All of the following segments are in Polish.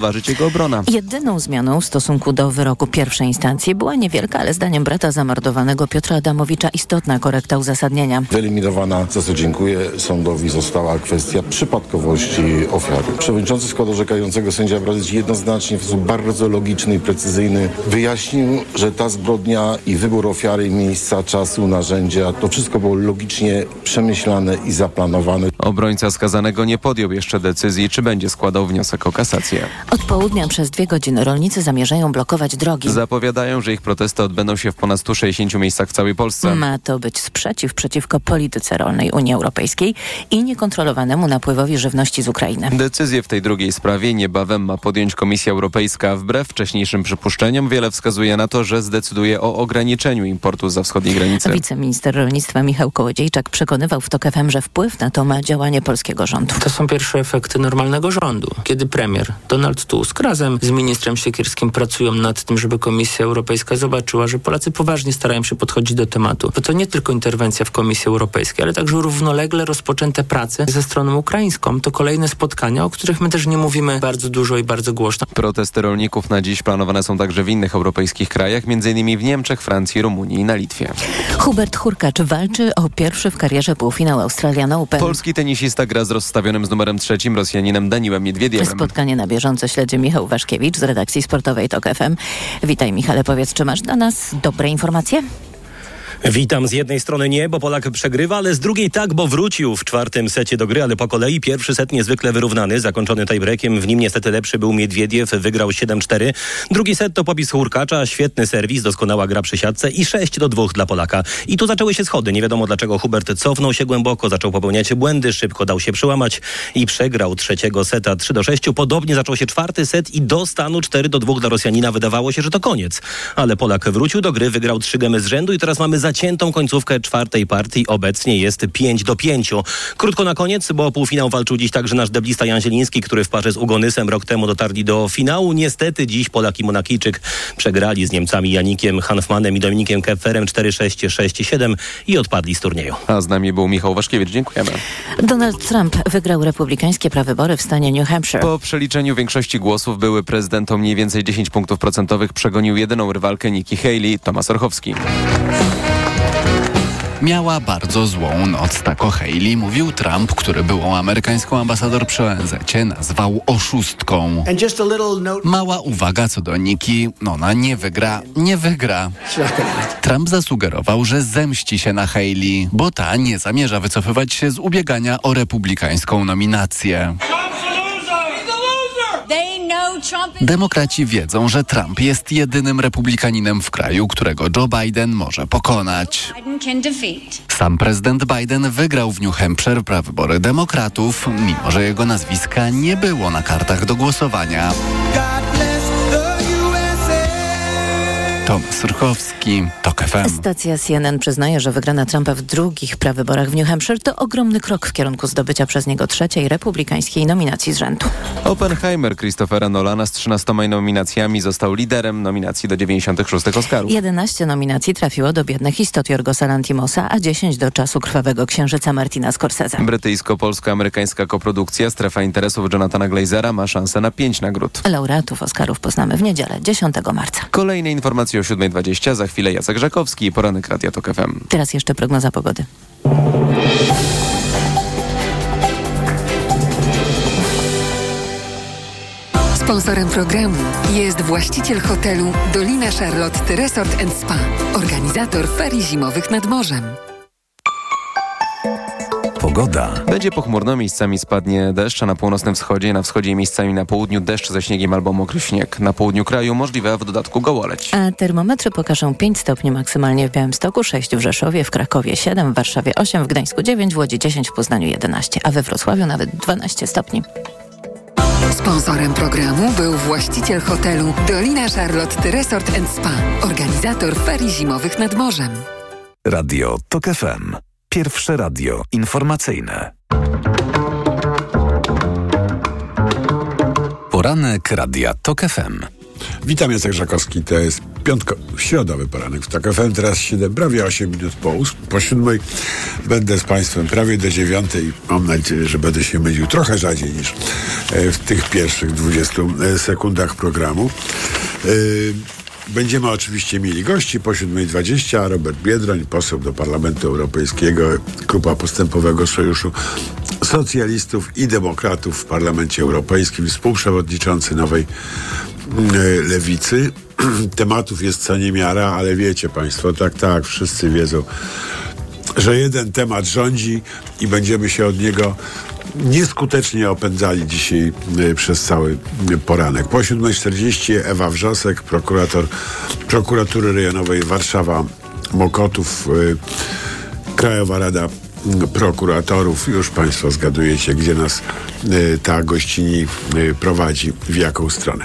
ważyć jego obrona. Jedyną zmianą w stosunku do wyroku pierwszej instancji była niewielka, ale zdaniem brata zamordowanego Piotra Adamowicza istotna korekta uzasadnienia. Wyeliminowana, za co dziękuję sądowi, została kwestia przypadkowości ofiary. Przewodniczący składu orzekającego sędzia Brazyć jednoznacznie w sposób bardzo logiczny i precyzyjny wyjaśnił, że ta zbrodnia i wybór ofiary, miejsca, czasu, narzędzia, to wszystko było logicznie przemyślane i zaplanowane. Obrońca skazanego nie podjął jeszcze decyzji, czy będzie składał wniosek o kasację. Od południa przez dwie godziny rolnicy zamierzają blokować drogi. Zapowiadają, że ich protesty odbędą się w ponad 160 miejscach w całej Polsce. Ma to być sprzeciw przeciwko polityce rolnej Unii Europejskiej i niekontrolowanemu napływowi żywności z Ukrainy. Decyzję w tej drugiej sprawie niebawem ma podjąć Komisja Europejska. Wbrew wcześniejszym przypuszczeniom wiele wskazuje na to, że zdecyduje o ograniczeniu importu za wschodniej granicy. Wiceminister rolnictwa Michał Kołodziejczak przekonywał w TOK FM, że wpływ na to ma działanie polskiego rządu. To są pierwsze efekty normalnego rządu, kiedy premier Donald Tusk razem z ministrem Siekierskim pracują nad tym, żeby Komisja Europejska zobaczyła, że Polacy poważnie starają się podchodzić do tematu. Bo to nie tylko interwencja w Komisji Europejskiej, ale także równolegle rozpoczęte prace ze stroną ukraińską. To kolejne spotkania, o których my też nie mówimy bardzo dużo i bardzo głośno. Protesty rolników na dziś planowane są także w innych europejskich krajach, m.in. w Niemczech, Francji, Rumunii i na Litwie. Hubert Hurkacz walczy o pierwszy w karierze półfinał Australian Open. Polski tenisista gra z rozstawionym z numerem trzecim Rosjaninem Daniłem Miedwiediewem. Spotkanie na bieżąco śledzi Michał Waszkiewicz z redakcji sportowej TOK FM. Witaj Michale, powiedz, czy masz dla nas dobre informacje? Witam. Z jednej strony nie, bo Polak przegrywa, ale z drugiej tak, bo wrócił w czwartym secie do gry, ale po kolei pierwszy set niezwykle wyrównany, zakończony tiebreakiem. W nim niestety lepszy był Miedwiediew, wygrał 7-4. Drugi set to popis Hurkacza, świetny serwis, doskonała gra przy siatce i 6 do 2 dla Polaka. I tu zaczęły się schody. Nie wiadomo dlaczego Hubert cofnął się głęboko, zaczął popełniać błędy, szybko dał się przełamać i przegrał trzeciego seta 3 do 6. Podobnie zaczął się czwarty set i do stanu 4 do 2 dla Rosjanina wydawało się, że to koniec. Ale Polak wrócił do gry, wygrał trzy gemy z rzędu i teraz mamy zaciętą końcówkę czwartej partii. Obecnie jest 5 do 5. Krótko na koniec, bo o półfinał walczył dziś także nasz deblista Jan Zieliński, który w parze z Ugonysem rok temu dotarli do finału. Niestety dziś Polak i Monakijczyk przegrali z Niemcami Janikiem Hanfmanem i Dominikiem Kepferem 4-6, 6-7 i odpadli z turnieju. A z nami był Michał Waszkiewicz. Dziękujemy. Donald Trump wygrał republikańskie prawybory w stanie New Hampshire. Po przeliczeniu większości głosów były prezydent o mniej więcej 10 punktów procentowych przegonił jedyną rywalkę Nikki Haley, Tomasz Orchowski. Miała bardzo złą noc, tak o Haley mówił Trump, który byłą amerykańską ambasador przy ONZ nazwał oszustką. Mała uwaga co do Niki, no ona nie wygra, nie wygra. Trump zasugerował, że zemści się na Haley, bo ta nie zamierza wycofywać się z ubiegania o republikańską nominację. Demokraci wiedzą, że Trump jest jedynym republikaninem w kraju, którego Joe Biden może pokonać. Sam prezydent Biden wygrał w New Hampshire prawybory demokratów, mimo że jego nazwiska nie było na kartach do głosowania. Tomasz Surchowski, TOK FM. Stacja CNN przyznaje, że wygrana Trumpa w drugich prawyborach w New Hampshire to ogromny krok w kierunku zdobycia przez niego trzeciej republikańskiej nominacji z rzędu. Oppenheimer Christophera Nolana z 13 nominacjami został liderem nominacji do 96 Oscarów. 11 nominacji trafiło do biednych istot Jorgosa Lantimosa, a 10 do czasu krwawego księżyca Martina Scorsese. Brytyjsko-polsko-amerykańska koprodukcja Strefa interesów Jonathana Glazera ma szansę na 5 nagród. Laureatów Oscarów poznamy w niedzielę 10 marca. Kolejne informacje o 7.20, za chwilę Jacek Żakowski i poranek Radia Tok FM. Teraz jeszcze prognoza pogody. Sponsorem programu jest właściciel hotelu Dolina Charlotte Resort Spa, organizator ferii zimowych nad morzem. Pogoda. Będzie pochmurno, miejscami spadnie deszcz, a na północnym wschodzie, na wschodzie i miejscami na południu deszcz ze śniegiem albo mokry śnieg. Na południu kraju możliwe w dodatku gołoleć. A termometry pokażą 5 stopni maksymalnie w Białymstoku, 6 w Rzeszowie, w Krakowie 7, w Warszawie 8, w Gdańsku 9, w Łodzi 10, w Poznaniu 11, a we Wrocławiu nawet 12 stopni. Sponsorem programu był właściciel hotelu Dolina Charlotte Resort Spa, organizator ferii zimowych nad morzem. Radio TOK FM. Pierwsze radio informacyjne. Poranek Radia TOK FM. Witam, Jacek Żakowski. To jest piątko, środowy poranek w TOK FM, teraz 7, prawie 8 minut po, 8, po 7. Będę z Państwem prawie do 9 i mam nadzieję, że będę się mylił trochę rzadziej niż e, w tych pierwszych 20 e, sekundach programu. E, będziemy oczywiście mieli gości po 7.20. Robert Biedroń, poseł do Parlamentu Europejskiego, Grupa Postępowego Sojuszu Socjalistów i Demokratów w Parlamencie Europejskim, współprzewodniczący nowej lewicy. Tematów jest co niemiara, ale wiecie Państwo, tak, tak, wszyscy wiedzą, że jeden temat rządzi i będziemy się od niego nieskutecznie opędzali dzisiaj y, przez cały poranek. Po 7.40 Ewa Wrzosek, prokurator prokuratury rejonowej Warszawa Mokotów, y, Krajowa Rada prokuratorów. Już Państwo zgadujecie, gdzie nas y, ta gościni y, prowadzi, w jaką stronę.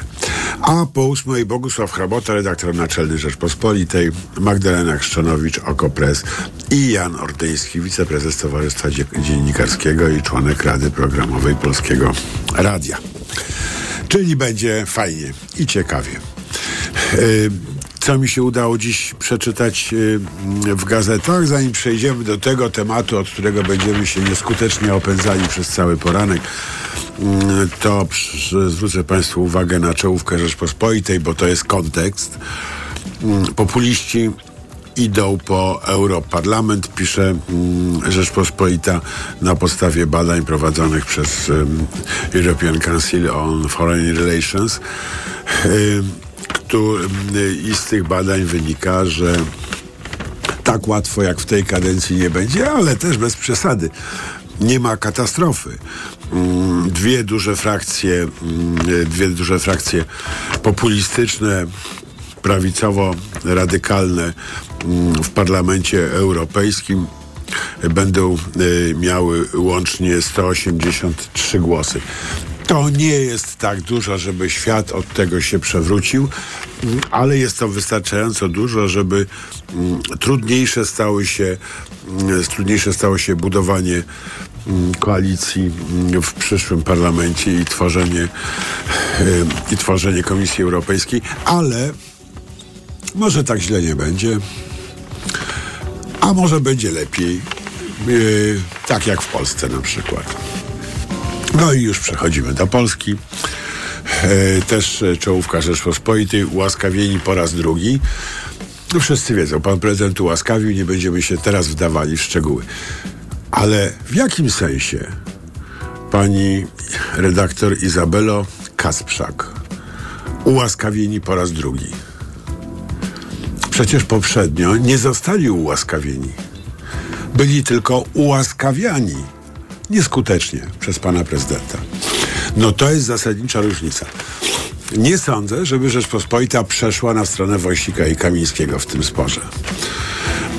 A po ósmej Bogusław Hrabota, redaktor naczelny Rzeczpospolitej, Magdalena Chrzczonowicz, Okopres i Jan Ordyński, wiceprezes Towarzystwa Dziennikarskiego i członek Rady Programowej Polskiego Radia. Czyli będzie fajnie i ciekawie. Y, co mi się udało dziś przeczytać y, w gazetach, zanim przejdziemy do tego tematu, od którego będziemy się nieskutecznie opędzali przez cały poranek, mm, to zwrócę Państwu uwagę na czołówkę Rzeczpospolitej, bo to jest kontekst. Mm, populiści idą po Europarlament, pisze mm, Rzeczpospolita na podstawie badań prowadzonych przez European Council on Foreign Relations tu i z tych badań wynika, że tak łatwo jak w tej kadencji nie będzie, ale też bez przesady. Nie ma katastrofy. Mm, dwie duże frakcje, mm, dwie duże frakcje populistyczne, prawicowo-radykalne mm, w Parlamencie Europejskim będą y, miały łącznie 183 głosy. To nie jest tak dużo, żeby świat od tego się przewrócił, ale jest to wystarczająco dużo, żeby mm, trudniejsze stało się, mm, trudniejsze stało się budowanie mm, koalicji w przyszłym parlamencie i tworzenie, i tworzenie Komisji Europejskiej, ale może tak źle nie będzie, a może będzie lepiej, yy, tak jak w Polsce na przykład. No i już przechodzimy do Polski. E, też czołówka Rzeczpospolitej, ułaskawieni po raz drugi. No wszyscy wiedzą, pan prezydent ułaskawił, nie będziemy się teraz wdawali w szczegóły. Ale w jakim sensie pani redaktor Izabelo Kasprzak ułaskawieni po raz drugi? Przecież poprzednio nie zostali ułaskawieni. Byli tylko ułaskawiani nieskutecznie przez pana prezydenta. No to jest zasadnicza różnica. Nie sądzę, żeby Rzeczpospolita przeszła na stronę Wojsika i Kamińskiego w tym sporze.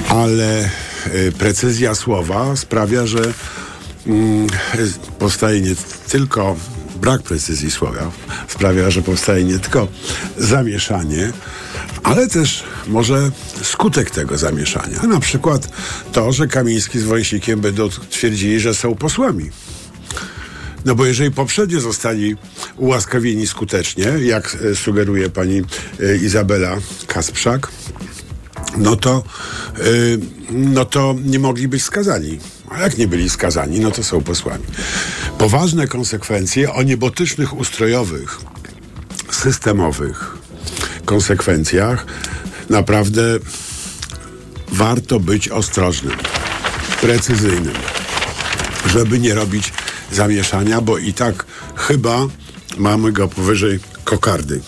Ale y, precyzja słowa sprawia, że mm, powstaje nie tylko brak precyzji słowa sprawia, że powstaje nie tylko zamieszanie, ale też może skutek tego zamieszania. Na przykład to, że Kamiński z Wąsikiem będą twierdzili, że są posłami. No bo jeżeli poprzednio zostali ułaskawieni skutecznie, jak e, sugeruje pani e, Izabela Kasprzak, no to, e, no to nie mogli być skazani. A jak nie byli skazani, no to są posłami. Poważne konsekwencje o niebotycznych ustrojowych, systemowych konsekwencjach naprawdę warto być ostrożnym, precyzyjnym, żeby nie robić zamieszania, bo i tak chyba mamy go powyżej kokardy.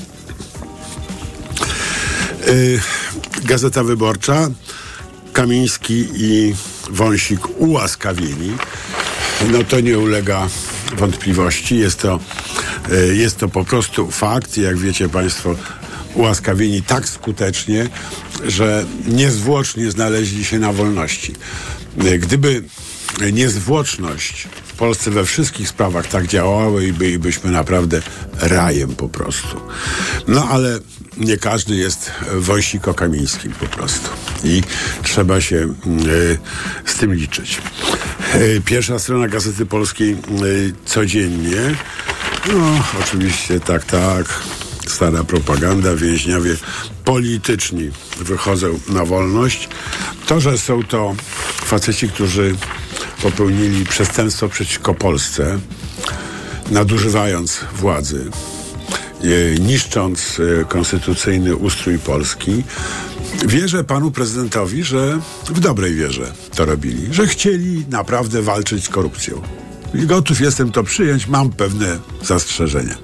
Yy, Gazeta Wyborcza, Kamiński i Wąsik ułaskawieni. No to nie ulega wątpliwości. Jest to, yy, jest to po prostu fakt. Jak wiecie Państwo, ułaskawieni tak skutecznie, że niezwłocznie znaleźli się na wolności. Gdyby niezwłoczność w Polsce we wszystkich sprawach tak działała i bylibyśmy naprawdę rajem po prostu. No ale nie każdy jest wąsiko kamińskim po prostu. I trzeba się y, z tym liczyć. Y, pierwsza strona Gazety Polskiej y, codziennie. No, oczywiście, tak, tak stara propaganda, więźniowie polityczni wychodzą na wolność. To, że są to faceci, którzy popełnili przestępstwo przeciwko Polsce, nadużywając władzy, niszcząc e, konstytucyjny ustrój Polski, wierzę panu prezydentowi, że w dobrej wierze to robili, że chcieli naprawdę walczyć z korupcją. I gotów jestem to przyjąć, mam pewne zastrzeżenia.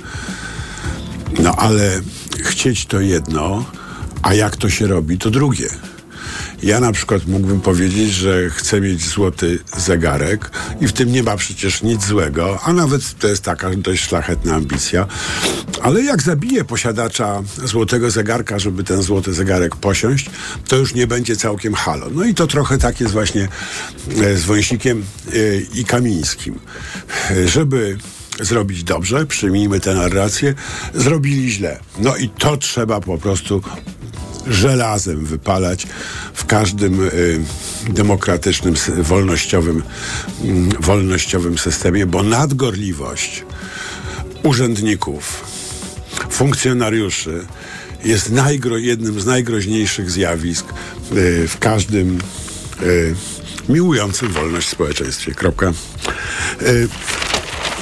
No ale chcieć to jedno, a jak to się robi, to drugie. Ja na przykład mógłbym powiedzieć, że chcę mieć złoty zegarek i w tym nie ma przecież nic złego, a nawet to jest taka dość szlachetna ambicja. Ale jak zabiję posiadacza złotego zegarka, żeby ten złoty zegarek posiąść, to już nie będzie całkiem halo. No i to trochę tak jest właśnie e, z Wąsikiem e, i Kamińskim. E, żeby zrobić dobrze, przyjmijmy tę narrację, zrobili źle. No i to trzeba po prostu żelazem wypalać w każdym y, demokratycznym, wolnościowym, y, wolnościowym systemie, bo nadgorliwość urzędników, funkcjonariuszy jest najgro, jednym z najgroźniejszych zjawisk y, w każdym y, miłującym wolność społeczeństwie. Kropka.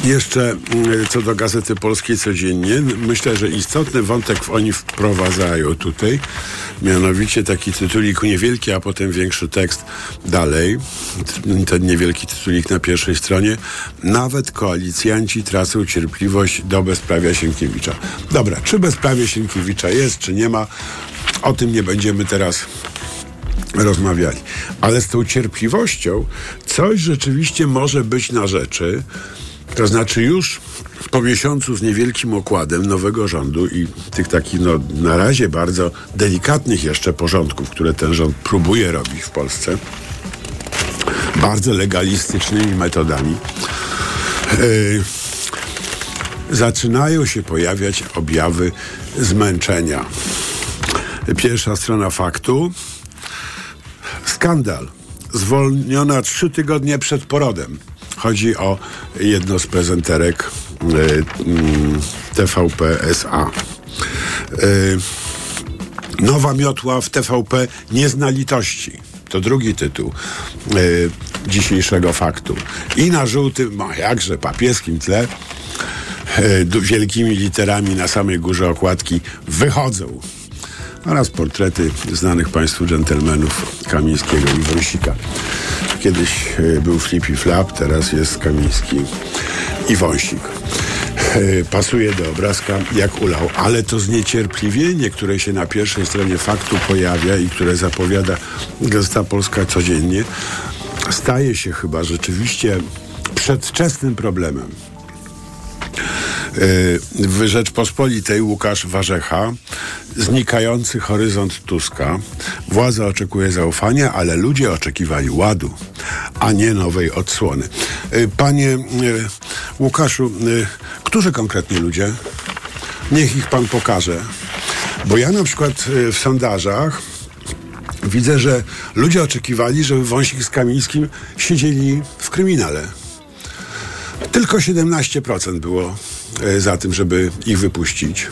Jeszcze mm, co do Gazety Polskiej codziennie, myślę, że istotny wątek oni wprowadzają tutaj, mianowicie taki tytulik niewielki, a potem większy tekst dalej. Ten niewielki tytulik na pierwszej stronie. Nawet koalicjanci tracą cierpliwość do bezprawia Sienkiewicza. Dobra, czy bezprawie Sienkiewicza jest, czy nie ma, o tym nie będziemy teraz rozmawiali. Ale z tą cierpliwością coś rzeczywiście może być na rzeczy, to znaczy już po miesiącu z niewielkim okładem nowego rządu i tych takich no, na razie bardzo delikatnych jeszcze porządków, które ten rząd próbuje robić w Polsce, bardzo legalistycznymi metodami, yy, zaczynają się pojawiać objawy zmęczenia. Pierwsza strona faktu. Skandal. Zwolniona trzy tygodnie przed porodem Chodzi o jedno z prezenterek y, mm, TVP SA. Y, nowa miotła w TVP nie litości. To drugi tytuł y, dzisiejszego faktu. I na żółtym, no jakże papieskim tle, wielkimi literami na samej górze okładki wychodzą oraz portrety znanych Państwu dżentelmenów Kamińskiego i Wąsika. Kiedyś e, był Flippy Flap, teraz jest Kamiński i Wąsik. E, pasuje do obrazka jak ulał, ale to zniecierpliwienie, które się na pierwszej stronie faktu pojawia i które zapowiada Gazeta Polska codziennie, staje się chyba rzeczywiście przedwczesnym problemem. E, w Rzeczpospolitej Łukasz Warzecha, znikający horyzont Tuska. Władza oczekuje zaufania, ale ludzie oczekiwali ładu, a nie nowej odsłony. E, panie e, Łukaszu, którzy konkretnie ludzie? Niech ich pan pokaże. Bo ja na przykład w sondażach widzę, że ludzie oczekiwali, żeby Wąsik z Kamińskim siedzieli w kryminale. Tylko 17% było za tym, żeby ich wypuścić.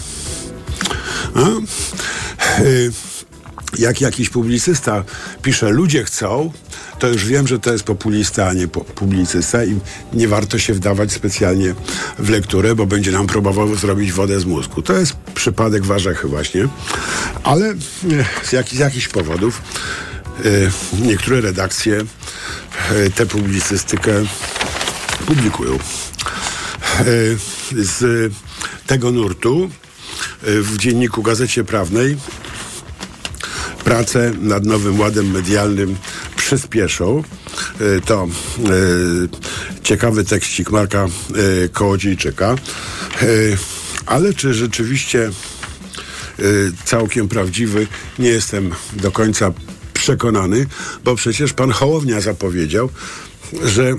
E, jak jakiś publicysta pisze, ludzie chcą, to już wiem, że to jest populista, a nie publicysta i nie warto się wdawać specjalnie w lekturę, bo będzie nam próbował zrobić wodę z mózgu. To jest przypadek Warzechy właśnie, ale e, z, jak, z jakichś powodów niektóre redakcje tę publicystykę publikują. E, z tego nurtu e, w dzienniku Gazecie Prawnej pracę nad nowym ładem medialnym przyspieszą. E, to ciekawy tekścik Marka Kołodziejczyka. Ale czy rzeczywiście całkiem prawdziwy, nie jestem do końca przekonany, bo przecież pan Hołownia zapowiedział, że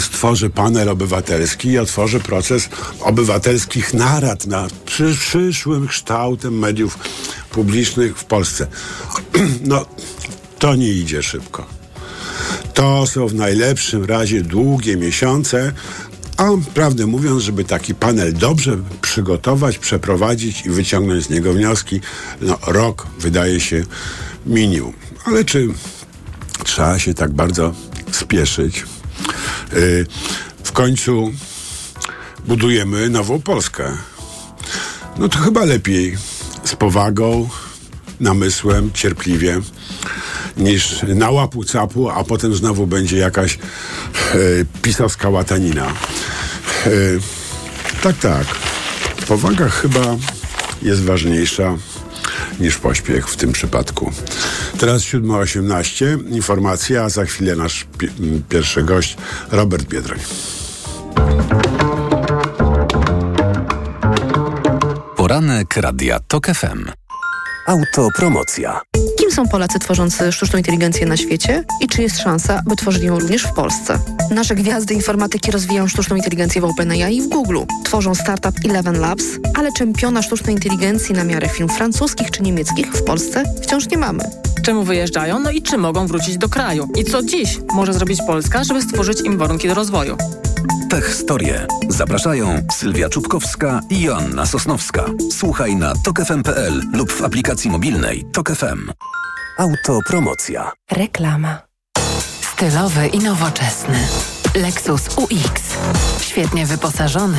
stworzy panel obywatelski i otworzy proces obywatelskich narad nad przy, przyszłym kształtem mediów publicznych w Polsce. No, to nie idzie szybko. To są w najlepszym razie długie miesiące, A prawdę mówiąc, żeby taki panel dobrze przygotować, przeprowadzić i wyciągnąć z niego wnioski, no rok wydaje się minimum. Ale czy trzeba się tak bardzo spieszyć? Yy, w końcu budujemy nową Polskę. No to chyba lepiej z powagą, namysłem, cierpliwie, niż na łapu capu, a potem znowu będzie jakaś e, pisowska łatanina. E, tak, tak. Powaga chyba jest ważniejsza niż pośpiech w tym przypadku. Teraz 7.18, informacja, a za chwilę nasz pi pierwszy gość, Robert Biedroń. Poranek Radia TOK FM. Autopromocja. Kim są Polacy tworzący sztuczną inteligencję na świecie i czy jest szansa, by tworzyli ją również w Polsce? Nasze gwiazdy informatyki rozwijają sztuczną inteligencję w OpenAI i w Google. Tworzą startup Eleven Labs, ale czempiona sztucznej inteligencji na miarę firm francuskich czy niemieckich w Polsce wciąż nie mamy. Czemu wyjeżdżają, no i czy mogą wrócić do kraju? I co dziś może zrobić Polska, żeby stworzyć im warunki do rozwoju? Tech Historie. Zapraszają Sylwia Czubkowska i Joanna Sosnowska. Słuchaj na tokefm.pl lub w aplikacji mobilnej Tok FM. Autopromocja. Reklama. Stylowy i nowoczesny. Lexus UX. Świetnie wyposażony.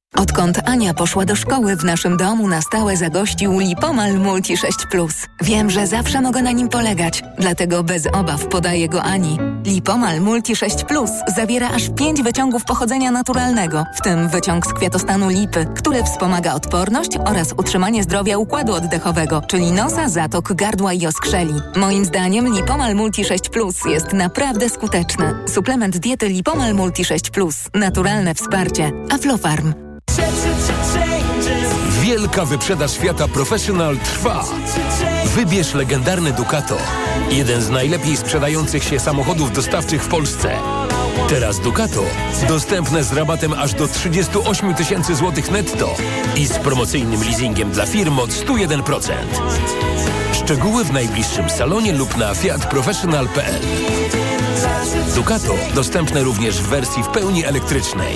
Odkąd Ania poszła do szkoły, w naszym domu na stałe zagościł Lipomal Multi 6 Plus. Wiem, że zawsze mogę na nim polegać, dlatego bez obaw podaję go Ani. Lipomal Multi 6 Plus zawiera aż 5 wyciągów pochodzenia naturalnego, w tym wyciąg z kwiatostanu lipy, który wspomaga odporność oraz utrzymanie zdrowia układu oddechowego, czyli nosa, zatok, gardła i oskrzeli. Moim zdaniem Lipomal Multi 6 Plus jest naprawdę skuteczny. Suplement diety Lipomal Multi 6 Plus. Naturalne wsparcie. Aflofarm. Wielka wyprzedaż świata Professional trwa. Wybierz legendarny Ducato. Jeden z najlepiej sprzedających się samochodów dostawczych w Polsce. Teraz Ducato dostępne z rabatem aż do 38 tysięcy złotych netto i z promocyjnym leasingiem dla firm od 101%. Szczegóły w najbliższym salonie lub na fiatprofessional.pl Ducato dostępne również w wersji w pełni elektrycznej.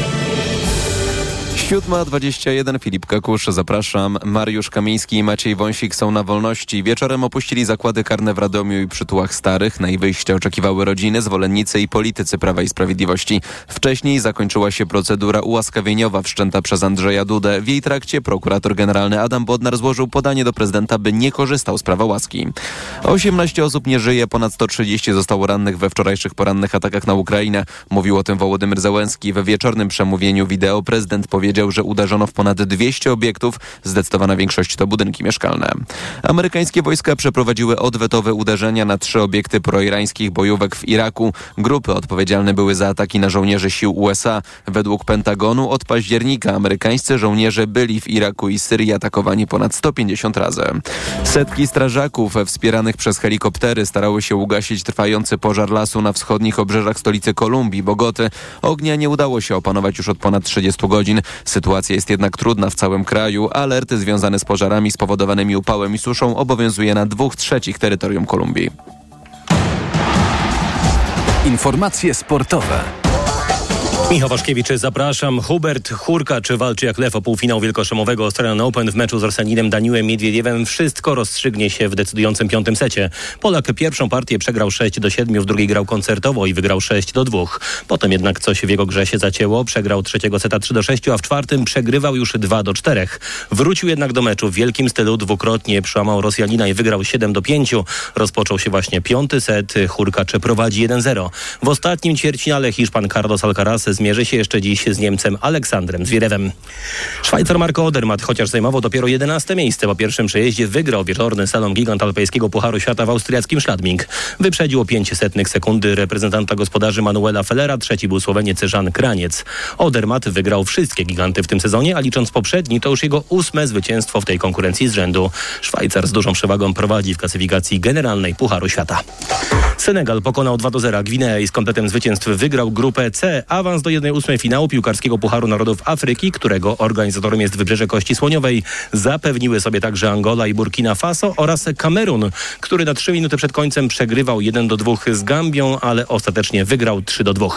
7.21 Filip Kakusz, zapraszam. Mariusz Kamiński i Maciej Wąsik są na wolności. Wieczorem opuścili zakłady karne w Radomiu i Przytułach Starych. Na ich wyjście oczekiwały rodziny, zwolennicy i politycy Prawa i Sprawiedliwości. Wcześniej zakończyła się procedura ułaskawieniowa wszczęta przez Andrzeja Dudę. W jej trakcie prokurator generalny Adam Bodnar złożył podanie do prezydenta, by nie korzystał z prawa łaski. 18 osób nie żyje, ponad 130 zostało rannych we wczorajszych porannych atakach na Ukrainę. Mówił o tym Wołodymyr Załęski. We wieczornym przemówieniu wideo prezydent powiedział, że uderzono w ponad 200 obiektów, zdecydowana większość to budynki mieszkalne. Amerykańskie wojska przeprowadziły odwetowe uderzenia na trzy obiekty proirańskich bojówek w Iraku. Grupy odpowiedzialne były za ataki na żołnierzy sił USA. Według Pentagonu od października amerykańscy żołnierze byli w Iraku i Syrii atakowani ponad 150 razy. Setki strażaków wspieranych przez helikoptery starały się ugasić trwający pożar lasu na wschodnich obrzeżach stolicy Kolumbii, Bogoty. Ognia nie udało się opanować już od ponad 30 godzin. Sytuacja jest jednak trudna w całym kraju. Alert związany z pożarami spowodowanymi upałem i suszą obowiązuje na dwóch trzecich terytorium Kolumbii. Informacje sportowe. Michał Waszkiewicz, zapraszam. Hubert Hurkacz walczy jak lew o półfinał Wielkoszemowego Australian Open w meczu z Rosjaninem Daniłem Miedwiediewem. Wszystko rozstrzygnie się w decydującym piątym secie. Polak pierwszą partię przegrał 6 do 7, w drugiej grał koncertowo i wygrał 6 do 2. Potem jednak coś w jego grze się zacięło. Przegrał trzeciego seta 3 do 6, a w czwartym przegrywał już 2 do 4. Wrócił jednak do meczu w wielkim stylu. Dwukrotnie przełamał Rosjanina i wygrał 7 do 5. Rozpoczął się właśnie piąty set. Hurkacz prowadzi 1-0. W ostatnim ćwierćfinale Hiszpan Carlos Alcaraz zmierzy się jeszcze dziś z Niemcem Aleksandrem Zwierewem. Szwajcar Marco Odermatt, chociaż zajmował dopiero 11 miejsce po pierwszym przejeździe, wygrał wieczorny salon gigant alpejskiego Pucharu Świata w austriackim Schladming. Wyprzedził o 5 setnych sekundy reprezentanta gospodarzy Manuela Fellera, trzeci był Słoweniec Jean Kraniec. Odermatt wygrał wszystkie giganty w tym sezonie, a licząc poprzedni, to już jego ósme zwycięstwo w tej konkurencji z rzędu. Szwajcar z dużą przewagą prowadzi w klasyfikacji generalnej Pucharu Świata. Senegal pokonał 2 do 0 Gwineę i z kompletem zwycięstw wygrał grupę C. Awans do 1-8 finału piłkarskiego Pucharu Narodów Afryki, którego organizatorem jest Wybrzeże Kości Słoniowej, zapewniły sobie także Angola i Burkina Faso oraz Kamerun, który na 3 minuty przed końcem przegrywał 1 do 2 z Gambią, ale ostatecznie wygrał 3 do 2.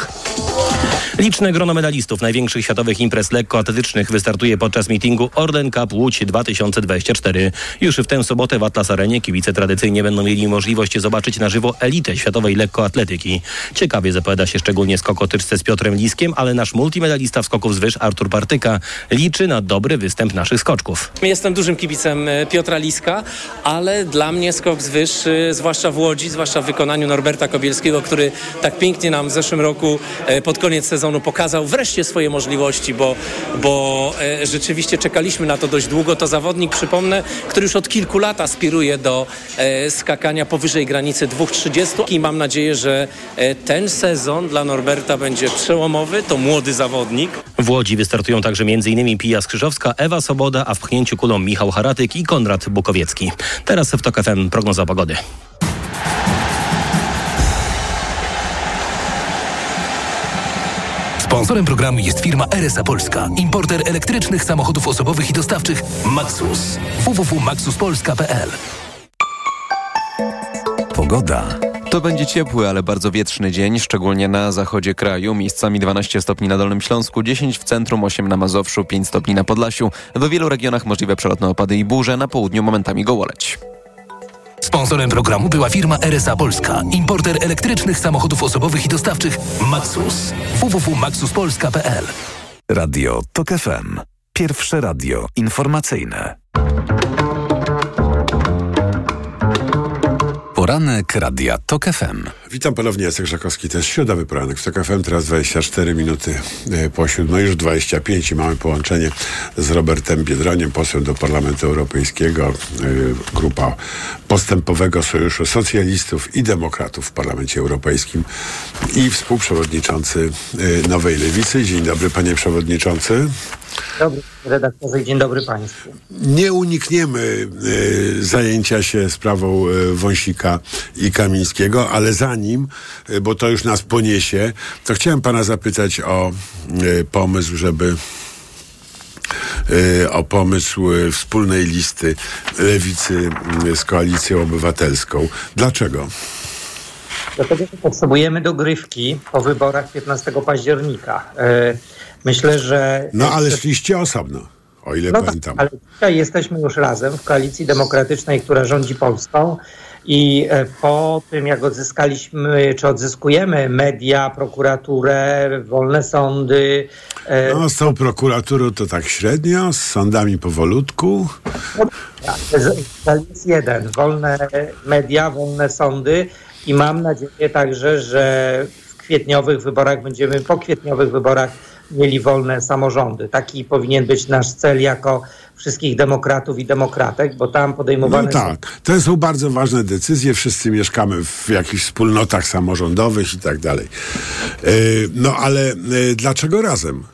Liczne grono medalistów największych światowych imprez lekkoatletycznych wystartuje podczas meetingu Orlen Cup Łódź 2024. Już w tę sobotę w Atlas Arenie kibice tradycyjnie będą mieli możliwość zobaczyć na żywo elitę światowej lekkoatletyki. Ciekawie zapowiada się szczególnie skokotyczce z Piotrem Liskiem, ale nasz multimedalista w skoków z wyż Artur Partyka liczy na dobry występ naszych skoczków. Jestem dużym kibicem e, Piotra Liska, ale dla mnie skok z wyż, e, zwłaszcza w Łodzi, zwłaszcza w wykonaniu Norberta Kobielskiego, który tak pięknie nam w zeszłym roku e, pod koniec sezonu pokazał wreszcie swoje możliwości, bo, bo rzeczywiście czekaliśmy na to dość długo. To zawodnik, przypomnę, który już od kilku lat aspiruje do skakania powyżej granicy 2,30 i mam nadzieję, że ten sezon dla Norberta będzie przełomowy. To młody zawodnik. W Łodzi wystartują także m.in. Pija Skrzyżowska, Ewa Soboda, a w pchnięciu kulą Michał Haratyk i Konrad Bukowiecki. Teraz w TOK FM prognoza pogody. Sponsorem programu jest firma RSA Polska, importer elektrycznych samochodów osobowych i dostawczych Maxus. www.maxuspolska.pl Pogoda. To będzie ciepły, ale bardzo wietrzny dzień, szczególnie na zachodzie kraju. Miejscami 12 stopni na Dolnym Śląsku, 10 w centrum, 8 na Mazowszu, 5 stopni na Podlasiu. W wielu regionach możliwe przelotne opady i burze, na południu momentami gołoleć. Sponsorem programu była firma RSA Polska, importer elektrycznych samochodów osobowych i dostawczych Maxus. www.maxuspolska.pl Radio TOK FM. Pierwsze radio informacyjne. Poranek Radia TOK FM. Witam ponownie, Jacek Żakowski, to jest środowy poranek w TOK FM, teraz 24 minuty e, po siódmej, już 25 i mamy połączenie z Robertem Biedroniem, posłem do Parlamentu Europejskiego, e, grupa Postępowego Sojuszu Socjalistów i Demokratów w Parlamencie Europejskim i współprzewodniczący e, Nowej Lewicy. Dzień dobry, panie przewodniczący. Dobry redaktorze, dzień dobry Państwu. Nie unikniemy y, zajęcia się sprawą y, Wąsika i Kamińskiego, ale zanim, y, bo to już nas poniesie, to chciałem Pana zapytać o pomysł, żeby o pomysł wspólnej listy lewicy z koalicją obywatelską. Dlaczego? Dlatego, że potrzebujemy dogrywki po wyborach 15 października. Myślę, że. No ale szliście osobno, o ile no tak, pamiętam. Tak, ale dzisiaj jesteśmy już razem w koalicji demokratycznej, która rządzi Polską. I e, po tym, jak odzyskaliśmy, czy odzyskujemy media, prokuraturę, wolne sądy. E, no, z tą prokuraturą to tak średnio, z sądami powolutku. No, cel jest jeden: wolne media, wolne sądy. I mam nadzieję także, że w kwietniowych wyborach będziemy, po kwietniowych wyborach mieli wolne samorządy. Taki powinien być nasz cel jako wszystkich demokratów i demokratek, bo tam podejmowane no tak. Są... To są bardzo ważne decyzje. Wszyscy mieszkamy w jakichś wspólnotach samorządowych i tak dalej. E, no ale e, dlaczego razem?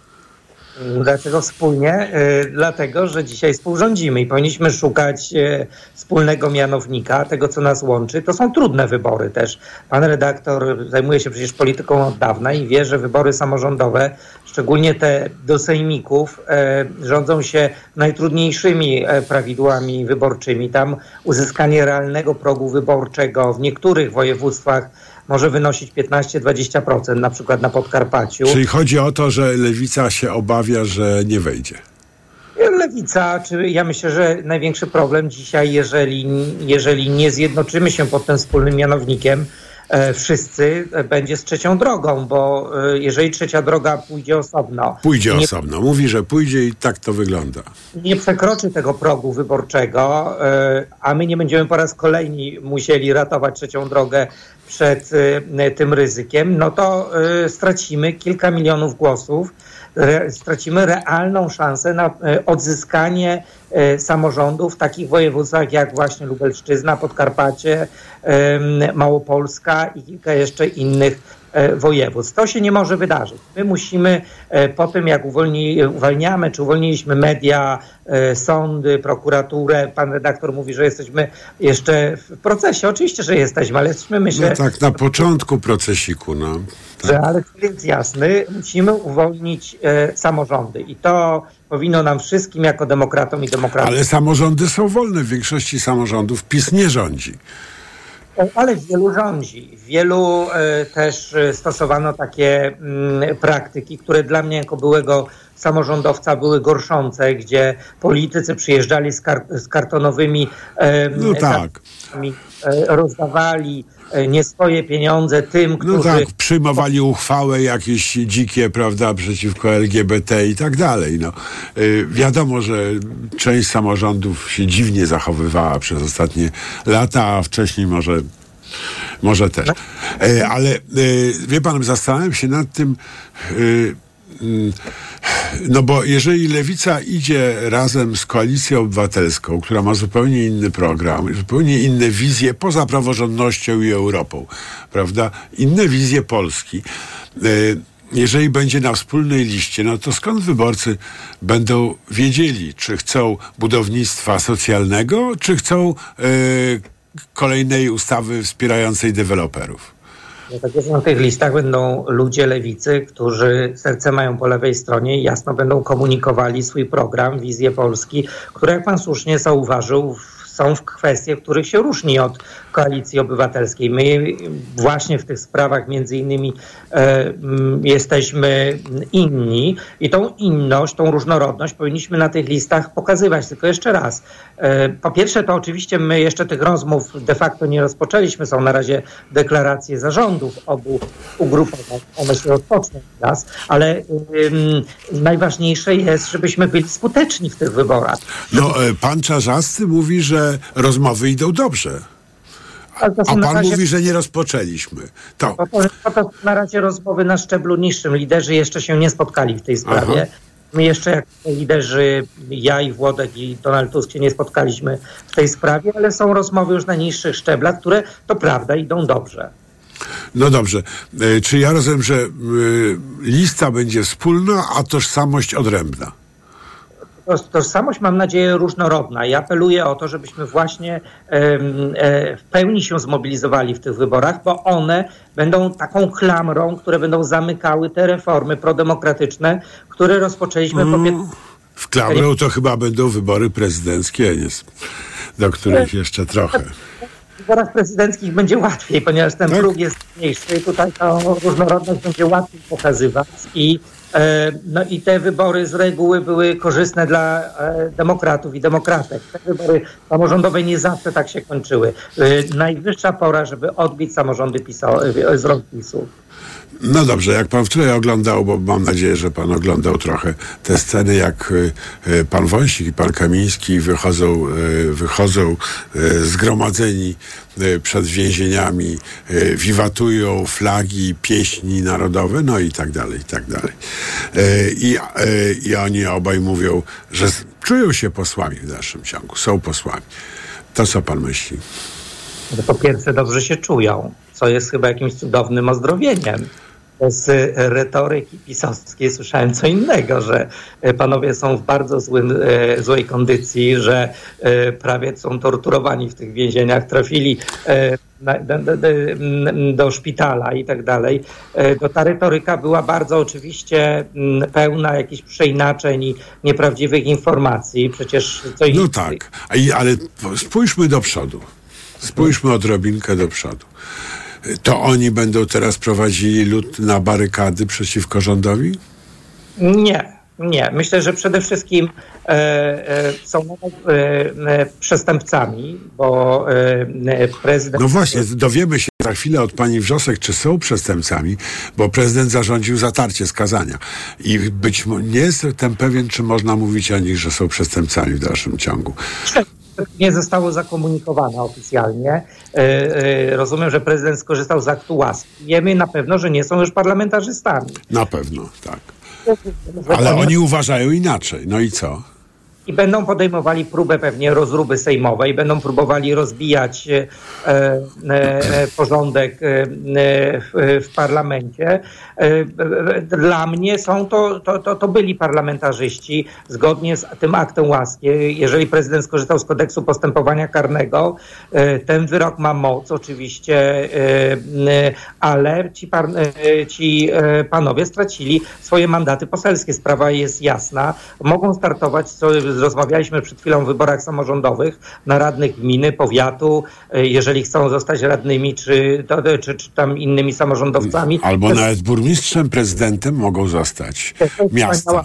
Dlaczego wspólnie? Y, dlatego, że dzisiaj współrządzimy i powinniśmy szukać y, wspólnego mianownika, tego co nas łączy. To są trudne wybory też. Pan redaktor zajmuje się przecież polityką od dawna i wie, że wybory samorządowe, szczególnie te do sejmików, y, rządzą się najtrudniejszymi prawidłami wyborczymi. Tam uzyskanie realnego progu wyborczego w niektórych województwach może wynosić 15-20%, na przykład na Podkarpaciu. Czyli chodzi o to, że lewica się obawia, że nie wejdzie. Lewica, czy ja myślę, że największy problem dzisiaj, jeżeli, jeżeli nie zjednoczymy się pod tym wspólnym mianownikiem, wszyscy e, będzie z trzecią drogą, bo e, jeżeli trzecia droga pójdzie osobno. Pójdzie nie, osobno. Mówi, że pójdzie i tak to wygląda. Nie przekroczy tego progu wyborczego, a my nie będziemy po raz kolejny musieli ratować trzecią drogę przed tym ryzykiem, no to stracimy kilka milionów głosów stracimy realną szansę na odzyskanie samorządów w takich województwach jak właśnie Lubelszczyzna, Podkarpacie, Małopolska i kilka jeszcze innych E, województw. To się nie może wydarzyć. My musimy e, po tym, jak uwolni, uwalniamy, czy uwolniliśmy media, e, sądy, prokuraturę, pan redaktor mówi, że jesteśmy jeszcze w procesie. Oczywiście, że jesteśmy, ale jesteśmy, myślę... No tak, na początku procesiku, no. Tak. Że, ale jest jasny, musimy uwolnić e, samorządy i to powinno nam wszystkim jako demokratom i demokratom... Ale samorządy są wolne. W większości samorządów PiS nie rządzi ale wielu rządzi. Wielu e, też e, stosowano takie mm, praktyki, które dla mnie jako byłego samorządowca były gorszące, gdzie politycy przyjeżdżali z, kar z kartonowymi no tak. rozdawali E, nie swoje pieniądze tym, no którzy... No tak, przyjmowali uchwałę jakieś dzikie, prawda, przeciwko LGBT i tak dalej. No, y, wiadomo, że część samorządów się dziwnie zachowywała przez ostatnie lata, a wcześniej może może też. E, ale wie pan, zastanawiam się nad tym, no bo jeżeli lewica idzie razem z koalicją obywatelską, która ma zupełnie inny program, zupełnie inne wizje poza praworządnością i Europą, prawda? Inne wizje Polski. E, jeżeli będzie na wspólnej liście, no to skąd wyborcy będą wiedzieli, czy chcą budownictwa socjalnego, czy chcą e, kolejnej ustawy wspierającej deweloperów? Tak jest, na tych listach będą ludzie lewicy, którzy serce mają po lewej stronie i jasno będą komunikowali swój program, wizję Polski, które, jak pan słusznie zauważył, są w kwestie, w których się różni od Koalicji Obywatelskiej. My właśnie w tych sprawach między innymi e, jesteśmy inni i tą inność, tą różnorodność powinniśmy na tych listach pokazywać. Tylko jeszcze raz, e, po pierwsze to oczywiście my jeszcze tych rozmów de facto nie rozpoczęliśmy, są na razie deklaracje zarządów obu ugrupowań, one się rozpoczną teraz, ale najważniejsze jest, żebyśmy byli skuteczni w tych wyborach. No, e, pan Czarzasty mówi, że rozmowy idą dobrze. A pan razie, mówi, że nie rozpoczęliśmy. To. To, to, na razie rozmowy na szczeblu niższym. Liderzy jeszcze się nie spotkali w tej sprawie. Aha. My jeszcze jako liderzy, ja i Włodek i Donald Tusk się nie spotkaliśmy w tej sprawie, ale są rozmowy już na niższych szczeblach, które to prawda idą dobrze. No dobrze. E, czy ja rozumiem, że y, lista będzie wspólna, a tożsamość odrębna? Tożsamość, mam nadzieję, różnorodna i apeluję o to, żebyśmy właśnie e, w pełni się zmobilizowali w tych wyborach, bo one będą taką klamrą, które będą zamykały te reformy prodemokratyczne, które rozpoczęliśmy mm, po W klamrą to chyba będą wybory prezydenckie, do których jeszcze trochę w wyborach prezydenckich będzie łatwiej, ponieważ ten tak? próg jest mniejszy. Tutaj tą różnorodność będzie łatwiej pokazywać i no i te wybory z reguły były korzystne dla e, demokratów i demokratek. Te wybory samorządowe nie zawsze tak się kończyły. E, najwyższa pora, żeby odbić samorządy PiSo, z rąk PiSu. No dobrze, jak pan wczoraj oglądał, bo mam nadzieję, że pan oglądał trochę te sceny, jak e, e, pan Wąsik i pan Kamiński wychodzą, e, wychodzą zgromadzeni przed więzieniami, wiwatują flagi, pieśni narodowe, no i tak dalej, i tak dalej. I, i oni obaj mówią, że czują się posłami w dalszym ciągu, są posłami. To co pan myśli? Po pierwsze, dobrze się czują, co jest chyba jakimś cudownym ozdrowieniem z retoryki pisowskiej słyszałem co innego, że panowie są w bardzo złym, e, złej kondycji, że e, prawie są torturowani w tych więzieniach, trafili e, do, do, do, szpitala i tak dalej. To ta retoryka była bardzo oczywiście pełna jakichś przeinaczeń i nieprawdziwych informacji. Przecież co No tak, ale spójrzmy do przodu. Spójrzmy odrobinkę do przodu to oni będą teraz prowadzili lud na barykady przeciwko rządowi? Nie. Nie, myślę, że przede wszystkim e, e, są e, e przestępcami, bo e, prezydent. No właśnie, dowiemy się za chwilę od pani Wrzosek, czy są przestępcami, bo prezydent zarządził zatarcie skazania. I być nie jestem pewien, czy można mówić o nich, że są przestępcami w dalszym ciągu nie zostało zakomunikowane oficjalnie. E, e, rozumiem, że prezydent skorzystał z aktu łaski. Wiemy na pewno, że nie są już parlamentarzystami. Na pewno, tak. Ale oni uważają inaczej. No i co? I będą podejmowali próbę pewnie rozruby sejmowej, będą próbowali rozbijać e, e, e porządek e, e, w, w, parlamencie. Dla mnie są to, to, to, to, byli parlamentarzyści zgodnie z tym aktem łaski. Jeżeli prezydent skorzystał z kodeksu postępowania karnego, ten wyrok ma moc oczywiście, ale ci, par, ci panowie stracili swoje mandaty poselskie. Sprawa jest jasna. Mogą startować co rozmawialiśmy przed chwilą o wyborach samorządowych na radnych gminy, powiatu, e, jeżeli chcą zostać radnymi, czy, czy, czy tam innymi samorządowcami. Albo to nawet burmistrzem, prezydentem mogą zostać miasta.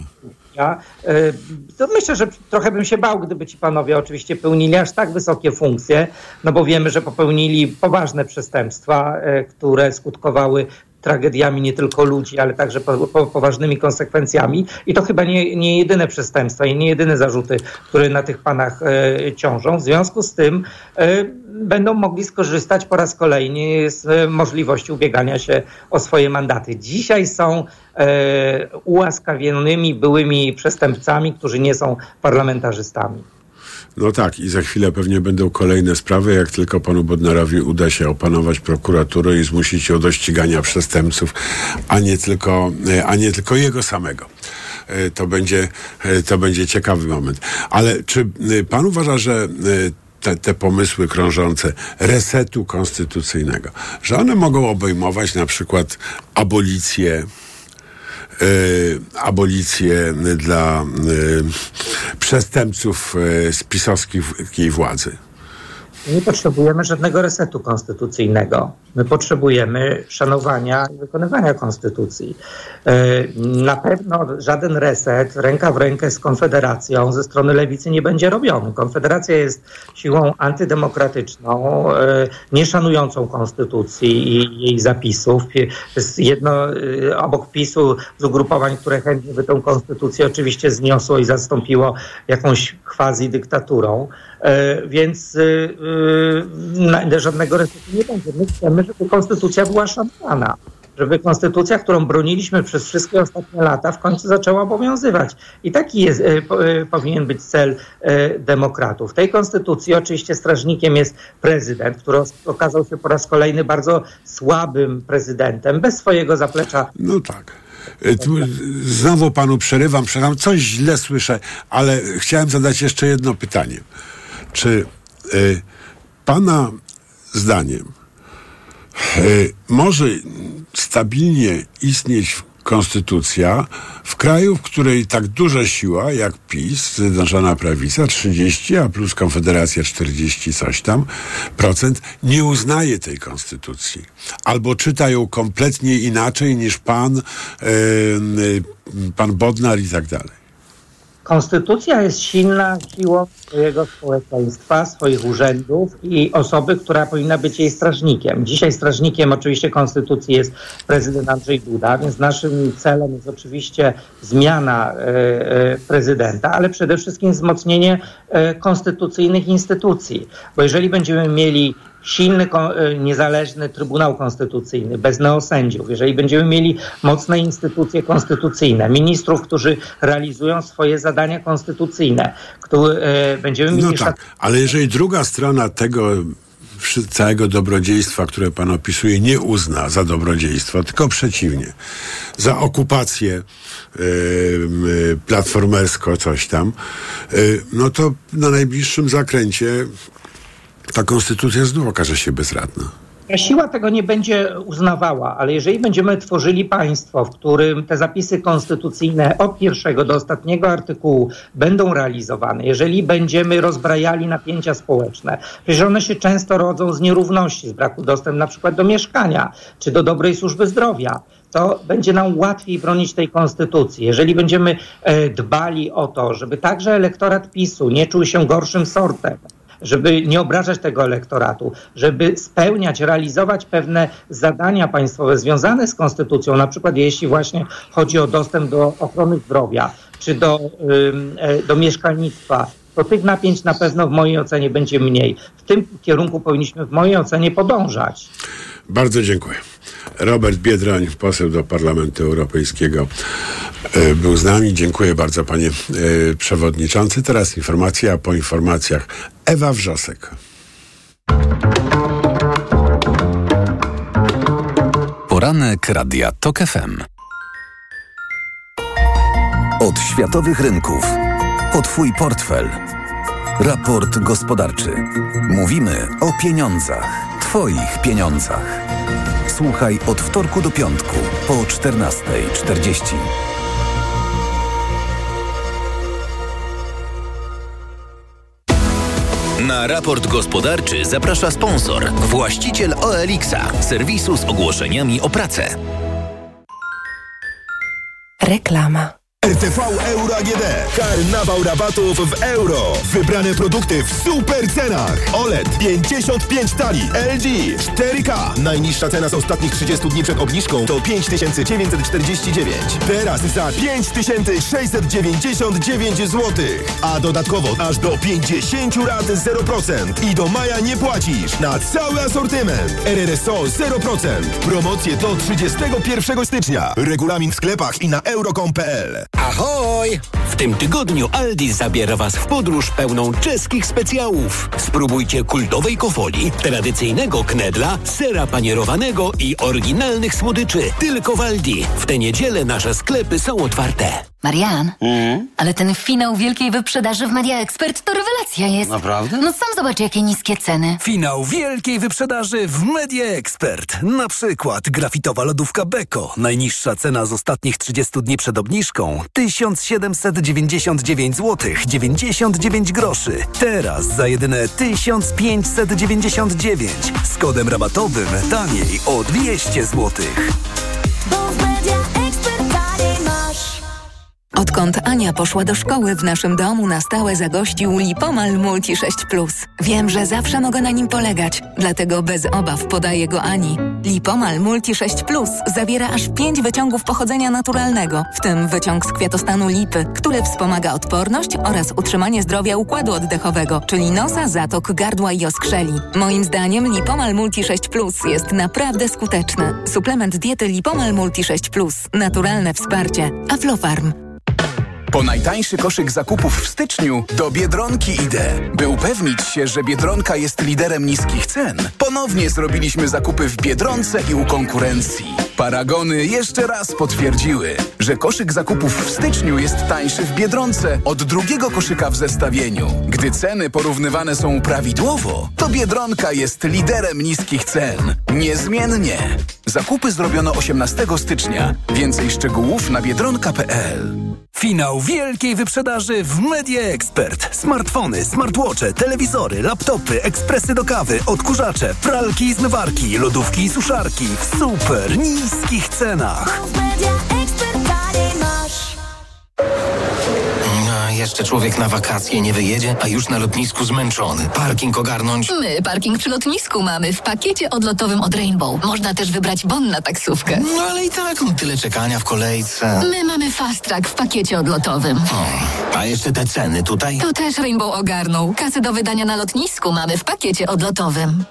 Ja, e, to myślę, że trochę bym się bał, gdyby ci panowie oczywiście pełnili aż tak wysokie funkcje, no bo wiemy, że popełnili poważne przestępstwa, e, które skutkowały tragediami nie tylko ludzi, ale także po, po, poważnymi konsekwencjami. I to chyba nie, nie jedyne przestępstwa i nie jedyne zarzuty, które na tych panach e, ciążą. W związku z tym e, będą mogli skorzystać po raz kolejny z e, możliwości ubiegania się o swoje mandaty. Dzisiaj są e, ułaskawionymi byłymi przestępcami, którzy nie są parlamentarzystami. No tak, i za chwilę pewnie będą kolejne sprawy, jak tylko panu Bodnarowi uda się opanować prokuraturę i zmusić ją do ścigania przestępców, a nie tylko, e, a nie tylko jego samego. E, to będzie, e, to będzie ciekawy moment. Ale czy pan uważa, że te, te, pomysły krążące resetu konstytucyjnego, że one mogą obejmować na przykład abolicję abolicję dla e, przestępców e, z pisowskiej władzy. Nie potrzebujemy żadnego resetu konstytucyjnego. My potrzebujemy szanowania i wykonywania konstytucji. E, na pewno żaden reset ręka w rękę z Konfederacją ze strony lewicy nie będzie robiony. Konfederacja jest siłą antydemokratyczną, e, nieszanującą konstytucji i jej zapisów. Jest jedno e, obok PiSu z ugrupowań, które chętnie by tę konstytucję oczywiście zniosło i zastąpiło jakąś quasi dyktaturą. Więc żadnego resetu nie będzie. My chcemy, żeby konstytucja była szanowana żeby konstytucja, którą broniliśmy przez wszystkie ostatnie lata, w końcu zaczęła obowiązywać. I taki jest, e, e, powinien być cel e, demokratów. W tej konstytucji oczywiście strażnikiem jest prezydent, który okazał się po raz kolejny bardzo słabym prezydentem, bez swojego zaplecza. No tak. Znowu panu przerywam, przerywam, coś źle słyszę, ale chciałem zadać jeszcze jedno pytanie. Czy y, pana zdaniem E, może stabilnie istnieć konstytucja w kraju, w której tak duża siła jak PiS, Zjednoczona Prawica 30, a plus Konfederacja 40 coś tam procent, nie uznaje tej konstytucji. Albo czyta ją kompletnie inaczej niż pan, yy, pan Bodnar i tak dalej. Konstytucja jest silna siłą swojego społeczeństwa, swoich urzędów i osoby, która powinna być jej strażnikiem. Dzisiaj strażnikiem oczywiście Konstytucji jest prezydent Andrzej Duda, więc naszym celem jest oczywiście zmiana e, e, prezydenta, ale przede wszystkim wzmocnienie e, konstytucyjnych instytucji. Bo jeżeli będziemy mieli silny, e, niezależny Trybunał Konstytucyjny, bez neosędziów, jeżeli będziemy mieli mocne instytucje konstytucyjne, ministrów, którzy realizują swoje zadania konstytucyjne, które będziemy mieli... No tak, ale jeżeli druga strona tego całego dobrodziejstwa, które pan opisuje, nie uzna za dobrodziejstwo, tylko przeciwnie, za okupację yy, platformersko coś tam, yy, no to na najbliższym zakręcie ta konstytucja znów okaże się bezradna. Siła tego nie będzie uznawała, ale jeżeli będziemy tworzyli państwo, w którym te zapisy konstytucyjne od pierwszego do ostatniego artykułu będą realizowane, jeżeli będziemy rozbrajali napięcia społeczne, przecież one się często rodzą z nierówności, z braku dostępu na przykład do mieszkania czy do dobrej służby zdrowia, to będzie nam łatwiej bronić tej konstytucji. Jeżeli będziemy e, dbali o to, żeby także elektorat PiSu nie czuł się gorszym sortem, żeby nie obrażać tego elektoratu, żeby spełniać, realizować pewne zadania państwowe związane z konstytucją, na przykład jeśli właśnie chodzi o dostęp do ochrony zdrowia, czy do, e, do mieszkalnictwa, to tych napięć na pewno w mojej ocenie będzie mniej. W tym kierunku powinniśmy w mojej ocenie podążać. Bardzo dziękuję. Robert Biedroń, poseł do Parlamentu Europejskiego, e, był z nami. Dziękuję bardzo, panie e, przewodniczący. Teraz informacja, po informacjach Ewa Wrzosek. Poranek Radia TOK FM. Od światowych rynków. O Twój portfel. Raport gospodarczy. Mówimy o pieniądzach. Twoich pieniądzach. Słuchaj od wtorku do piątku po 14.40. Na raport gospodarczy zaprasza sponsor, właściciel OLX-a, serwisu z ogłoszeniami o pracę. Reklama. RTV Euro AGD. Karnawał rabatów w euro. Wybrane produkty w super cenach. OLED 55 tali. LG 4K. Najniższa cena z ostatnich 30 dni przed obniżką to 5949. Teraz za 5699 zł. A dodatkowo aż do 50 lat 0%. I do maja nie płacisz. Na cały asortyment. RRSO 0%. Promocje do 31 stycznia. Regulamin w sklepach i na euro.com.pl. Ahoj! W tym tygodniu Aldi zabiera Was w podróż pełną czeskich specjałów. Spróbujcie kultowej kofoli, tradycyjnego knedla, sera panierowanego i oryginalnych słodyczy. Tylko w Aldi. W tę niedzielę nasze sklepy są otwarte. Marian, ale ten finał wielkiej wyprzedaży w Media Expert to rewelacja jest. Naprawdę? No sam zobacz, jakie niskie ceny. Finał wielkiej wyprzedaży w Media Expert. Na przykład grafitowa lodówka Beko. Najniższa cena z ostatnich 30 dni przed obniżką 1799 zł 99 groszy. Teraz za jedyne 1599 z kodem rabatowym taniej o 200 zł. Odkąd Ania poszła do szkoły, w naszym domu na stałe zagościł Lipomal Multi 6 Plus. Wiem, że zawsze mogę na nim polegać, dlatego bez obaw podaję go Ani. Lipomal Multi 6 Plus zawiera aż 5 wyciągów pochodzenia naturalnego, w tym wyciąg z kwiatostanu lipy, który wspomaga odporność oraz utrzymanie zdrowia układu oddechowego, czyli nosa, zatok, gardła i oskrzeli. Moim zdaniem Lipomal Multi 6 Plus jest naprawdę skuteczny. Suplement diety Lipomal Multi 6 Plus. Naturalne wsparcie. Aflofarm. Po najtańszy koszyk zakupów w styczniu do Biedronki idę. By upewnić się, że Biedronka jest liderem niskich cen, ponownie zrobiliśmy zakupy w Biedronce i u konkurencji. Paragony jeszcze raz potwierdziły, że koszyk zakupów w styczniu jest tańszy w Biedronce od drugiego koszyka w zestawieniu. Gdy ceny porównywane są prawidłowo, to Biedronka jest liderem niskich cen. Niezmiennie. Zakupy zrobiono 18 stycznia. Więcej szczegółów na biedronka.pl. Finał wielkiej wyprzedaży w Media Expert. Smartfony, smartwatche, telewizory, laptopy, ekspresy do kawy, odkurzacze, pralki i zmywarki, lodówki i suszarki super niskich cenach. A jeszcze człowiek na wakacje nie wyjedzie, a już na lotnisku zmęczony. Parking ogarnąć. My parking przy lotnisku mamy w pakiecie odlotowym od Rainbow. Można też wybrać bon na taksówkę. No ale i tak no, tyle czekania w kolejce. My mamy fast track w pakiecie odlotowym. A jeszcze te ceny tutaj? To też Rainbow ogarnął. Kasy do wydania na lotnisku mamy w pakiecie odlotowym.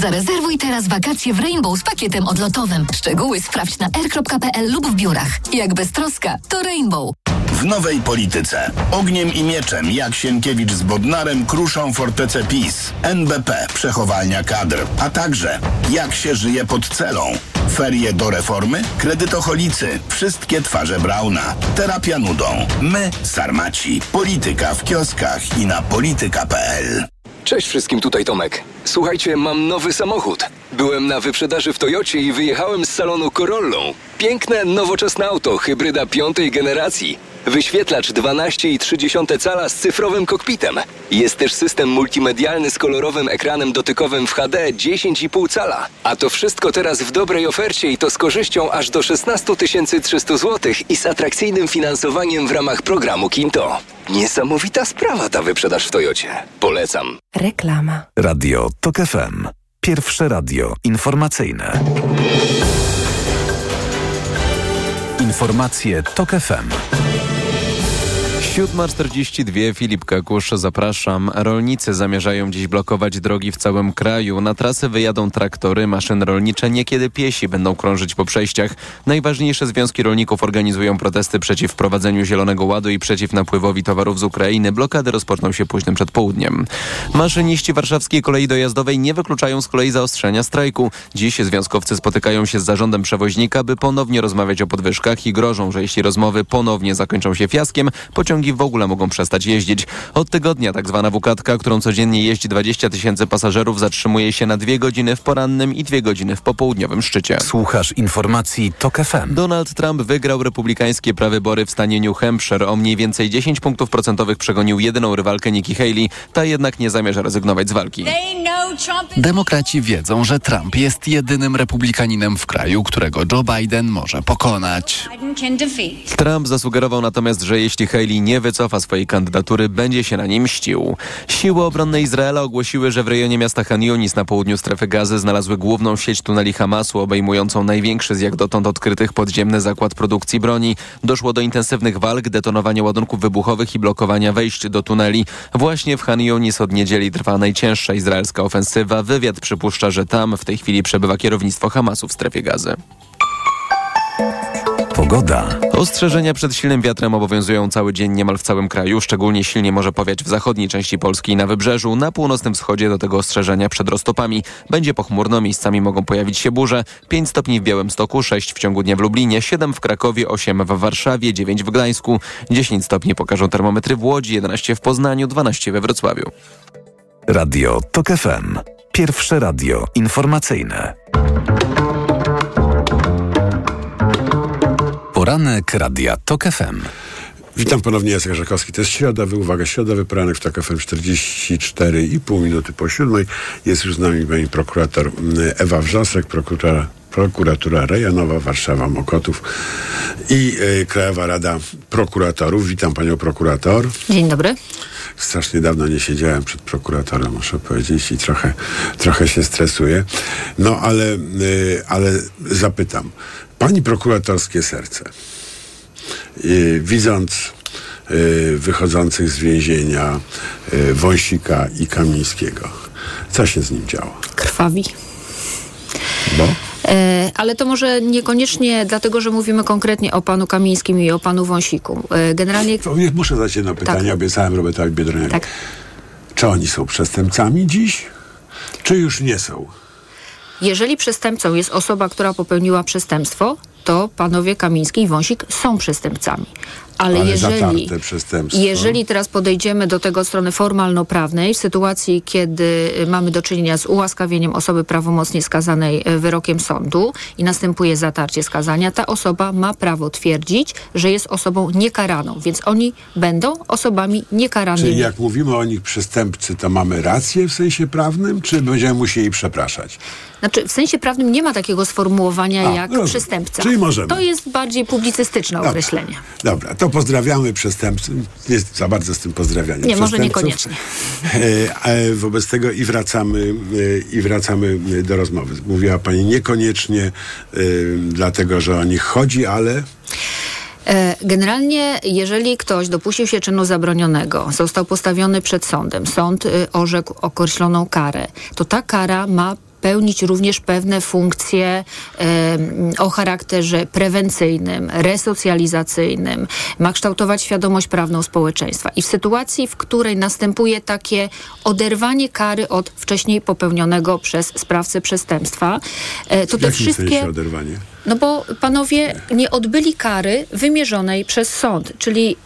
Zarezerwuj teraz wakacje w Rainbow z pakietem odlotowym. Szczegóły sprawdź na r.pl lub w biurach. Jak bez troska, to Rainbow. W nowej polityce. Ogniem i mieczem jak Sienkiewicz z Bodnarem kruszą fortecę PiS. NBP, przechowalnia kadr. A także jak się żyje pod celą. Ferie do reformy? Kredytocholicy. Wszystkie twarze Brauna. Terapia nudą. My, Sarmaci. Polityka w kioskach i na polityka.pl. Cześć wszystkim, tutaj Tomek. Słuchajcie, mam nowy samochód. Byłem na wyprzedaży w Toyocie i wyjechałem z salonu Corollą. Piękne, nowoczesne auto, hybryda piątej generacji. Wyświetlacz 12,3 cala z cyfrowym kokpitem. Jest też system multimedialny z kolorowym ekranem dotykowym w HD 10,5 cala. A to wszystko teraz w dobrej ofercie i to z korzyścią aż do 16 300 zł i z atrakcyjnym finansowaniem w ramach programu Kinto. Niesamowita sprawa ta wyprzedaż w Toyocie. Polecam. Reklama. Radio TOK FM. Pierwsze radio informacyjne. Informacje TOK FM. 7.42 Filip Kakusz, zapraszam. Rolnicy zamierzają dziś blokować drogi w całym kraju. Na trasy wyjadą traktory, maszyny rolnicze, niekiedy piesi będą krążyć po przejściach. Najważniejsze związki rolników organizują protesty przeciw wprowadzeniu Zielonego Ładu i przeciw napływowi towarów z Ukrainy. Blokady rozpoczną się późnym przedpołudniem. Maszyniści warszawskiej kolei dojazdowej nie wykluczają z kolei zaostrzenia strajku. Dziś związkowcy spotykają się z zarządem przewoźnika, by ponownie rozmawiać o podwyżkach i grożą, że jeśli rozmowy ponownie zakończą się fiaskiem, pociągi w ogóle mogą przestać jeździć. Od tygodnia tak zwana wukatka, którą codziennie jeździ 20 tysięcy pasażerów, zatrzymuje się na dwie godziny w porannym i dwie godziny w popołudniowym szczycie. Słuchasz informacji TOK FM. Donald Trump wygrał republikańskie prawybory w stanie New Hampshire. O mniej więcej 10 punktów procentowych przegonił jedyną rywalkę Nikki Haley. Ta jednak nie zamierza rezygnować z walki. Demokraci wiedzą, że Trump jest jedynym republikaninem w kraju, którego Joe Biden może pokonać. Trump zasugerował natomiast, że jeśli Haley nie wycofa swojej kandydatury, będzie się na nim mścił. Siły obronne Izraela ogłosiły, że w rejonie miasta Han Yunis na południu strefy gazy znalazły główną sieć tuneli Hamasu obejmującą największy z jak dotąd odkrytych podziemny zakład produkcji broni. Doszło do intensywnych walk, detonowania ładunków wybuchowych i blokowania wejść do tuneli. Właśnie w Han Yunis od niedzieli trwa najcięższa izraelska ofensywa. Wywiad przypuszcza, że tam w tej chwili przebywa kierownictwo Hamasu w strefie gazy. Pogoda. Ostrzeżenia przed silnym wiatrem obowiązują cały dzień niemal w całym kraju. Szczególnie silnie może powiać w zachodniej części Polski i na wybrzeżu. Na północnym wschodzie do tego ostrzeżenia przed roztopami. Będzie pochmurno, miejscami mogą pojawić się burze. 5 stopni w Białymstoku, 6 w ciągu dnia w Lublinie, 7 w Krakowie, 8 w Warszawie, 9 w Gdańsku. 10 stopni pokażą termometry w Łodzi, 11 w Poznaniu, 12 we Wrocławiu. Radio TOK FM. Pierwsze radio informacyjne. Poranek Radia TOK FM. Witam ponownie, Jacek Żakowski. To jest środowy, uwaga, środowy poranek w TOK FM 44,5 minuty po siódmej. Jest już z nami pani prokurator mm, Ewa Wrzosek, prokuratora prokuratura rejonowa Warszawa Mokotów i y, Krajowa Rada Prokuratorów. Witam panią prokurator. Dzień dobry. Strasznie dawno nie siedziałem przed prokuratorem, muszę powiedzieć, i trochę, trochę się stresuję. No ale, y, ale zapytam. Pani prokuratorskie serce, y, widząc y, wychodzących z więzienia y, Wąsika i Kamińskiego, co się z nim działo? Krwawi. Bo? E, ale to może niekoniecznie dlatego, że mówimy konkretnie o panu Kamińskim i o panu Wąsiku. E, generalnie... Muszę zadać jedno pytanie, tak. obiecałem Robertowi Biedroniak. Tak. Czy oni są przestępcami dziś, czy już nie są? Jeżeli przestępcą jest osoba, która popełniła przestępstwo, to panowie Kamiński i Wąsik są przestępcami. Ale, Ale jeżeli, jeżeli teraz podejdziemy do tego od strony formalno-prawnej, w sytuacji, kiedy mamy do czynienia z ułaskawieniem osoby prawomocnie skazanej e, wyrokiem sądu i następuje zatarcie skazania, ta osoba ma prawo twierdzić, że jest osobą niekaraną, więc oni będą osobami niekaranymi. Czyli jak mówimy o nich przestępcy, to mamy rację w sensie prawnym, czy będziemy musieli przepraszać? Znaczy, w sensie prawnym nie ma takiego sformułowania A, jak rozumiem. przestępca. Czyli możemy. To jest bardziej publicystyczne Dobra. określenie. Dobra, to pozdrawiamy przestępców. Nie za bardzo z tym pozdrawianiem Nie, może niekoniecznie. E, e, wobec tego i wracamy, e, i wracamy do rozmowy. Mówiła Pani niekoniecznie e, dlatego, że o nich chodzi, ale E, Generalnie, jeżeli ktoś dopuścił się czynu zabronionego, został postawiony przed sądem, sąd orzekł określoną karę, to ta kara ma pełnić również pewne funkcje o charakterze prewencyjnym, resocjalizacyjnym, ma kształtować świadomość prawną społeczeństwa. I w sytuacji, w której następuje takie oderwanie kary od wcześniej popełnionego przez sprawcę przestępstwa, e, to w te jakim wszystkie... oderwanie? No bo panowie nie odbyli kary wymierzonej przez sąd, czyli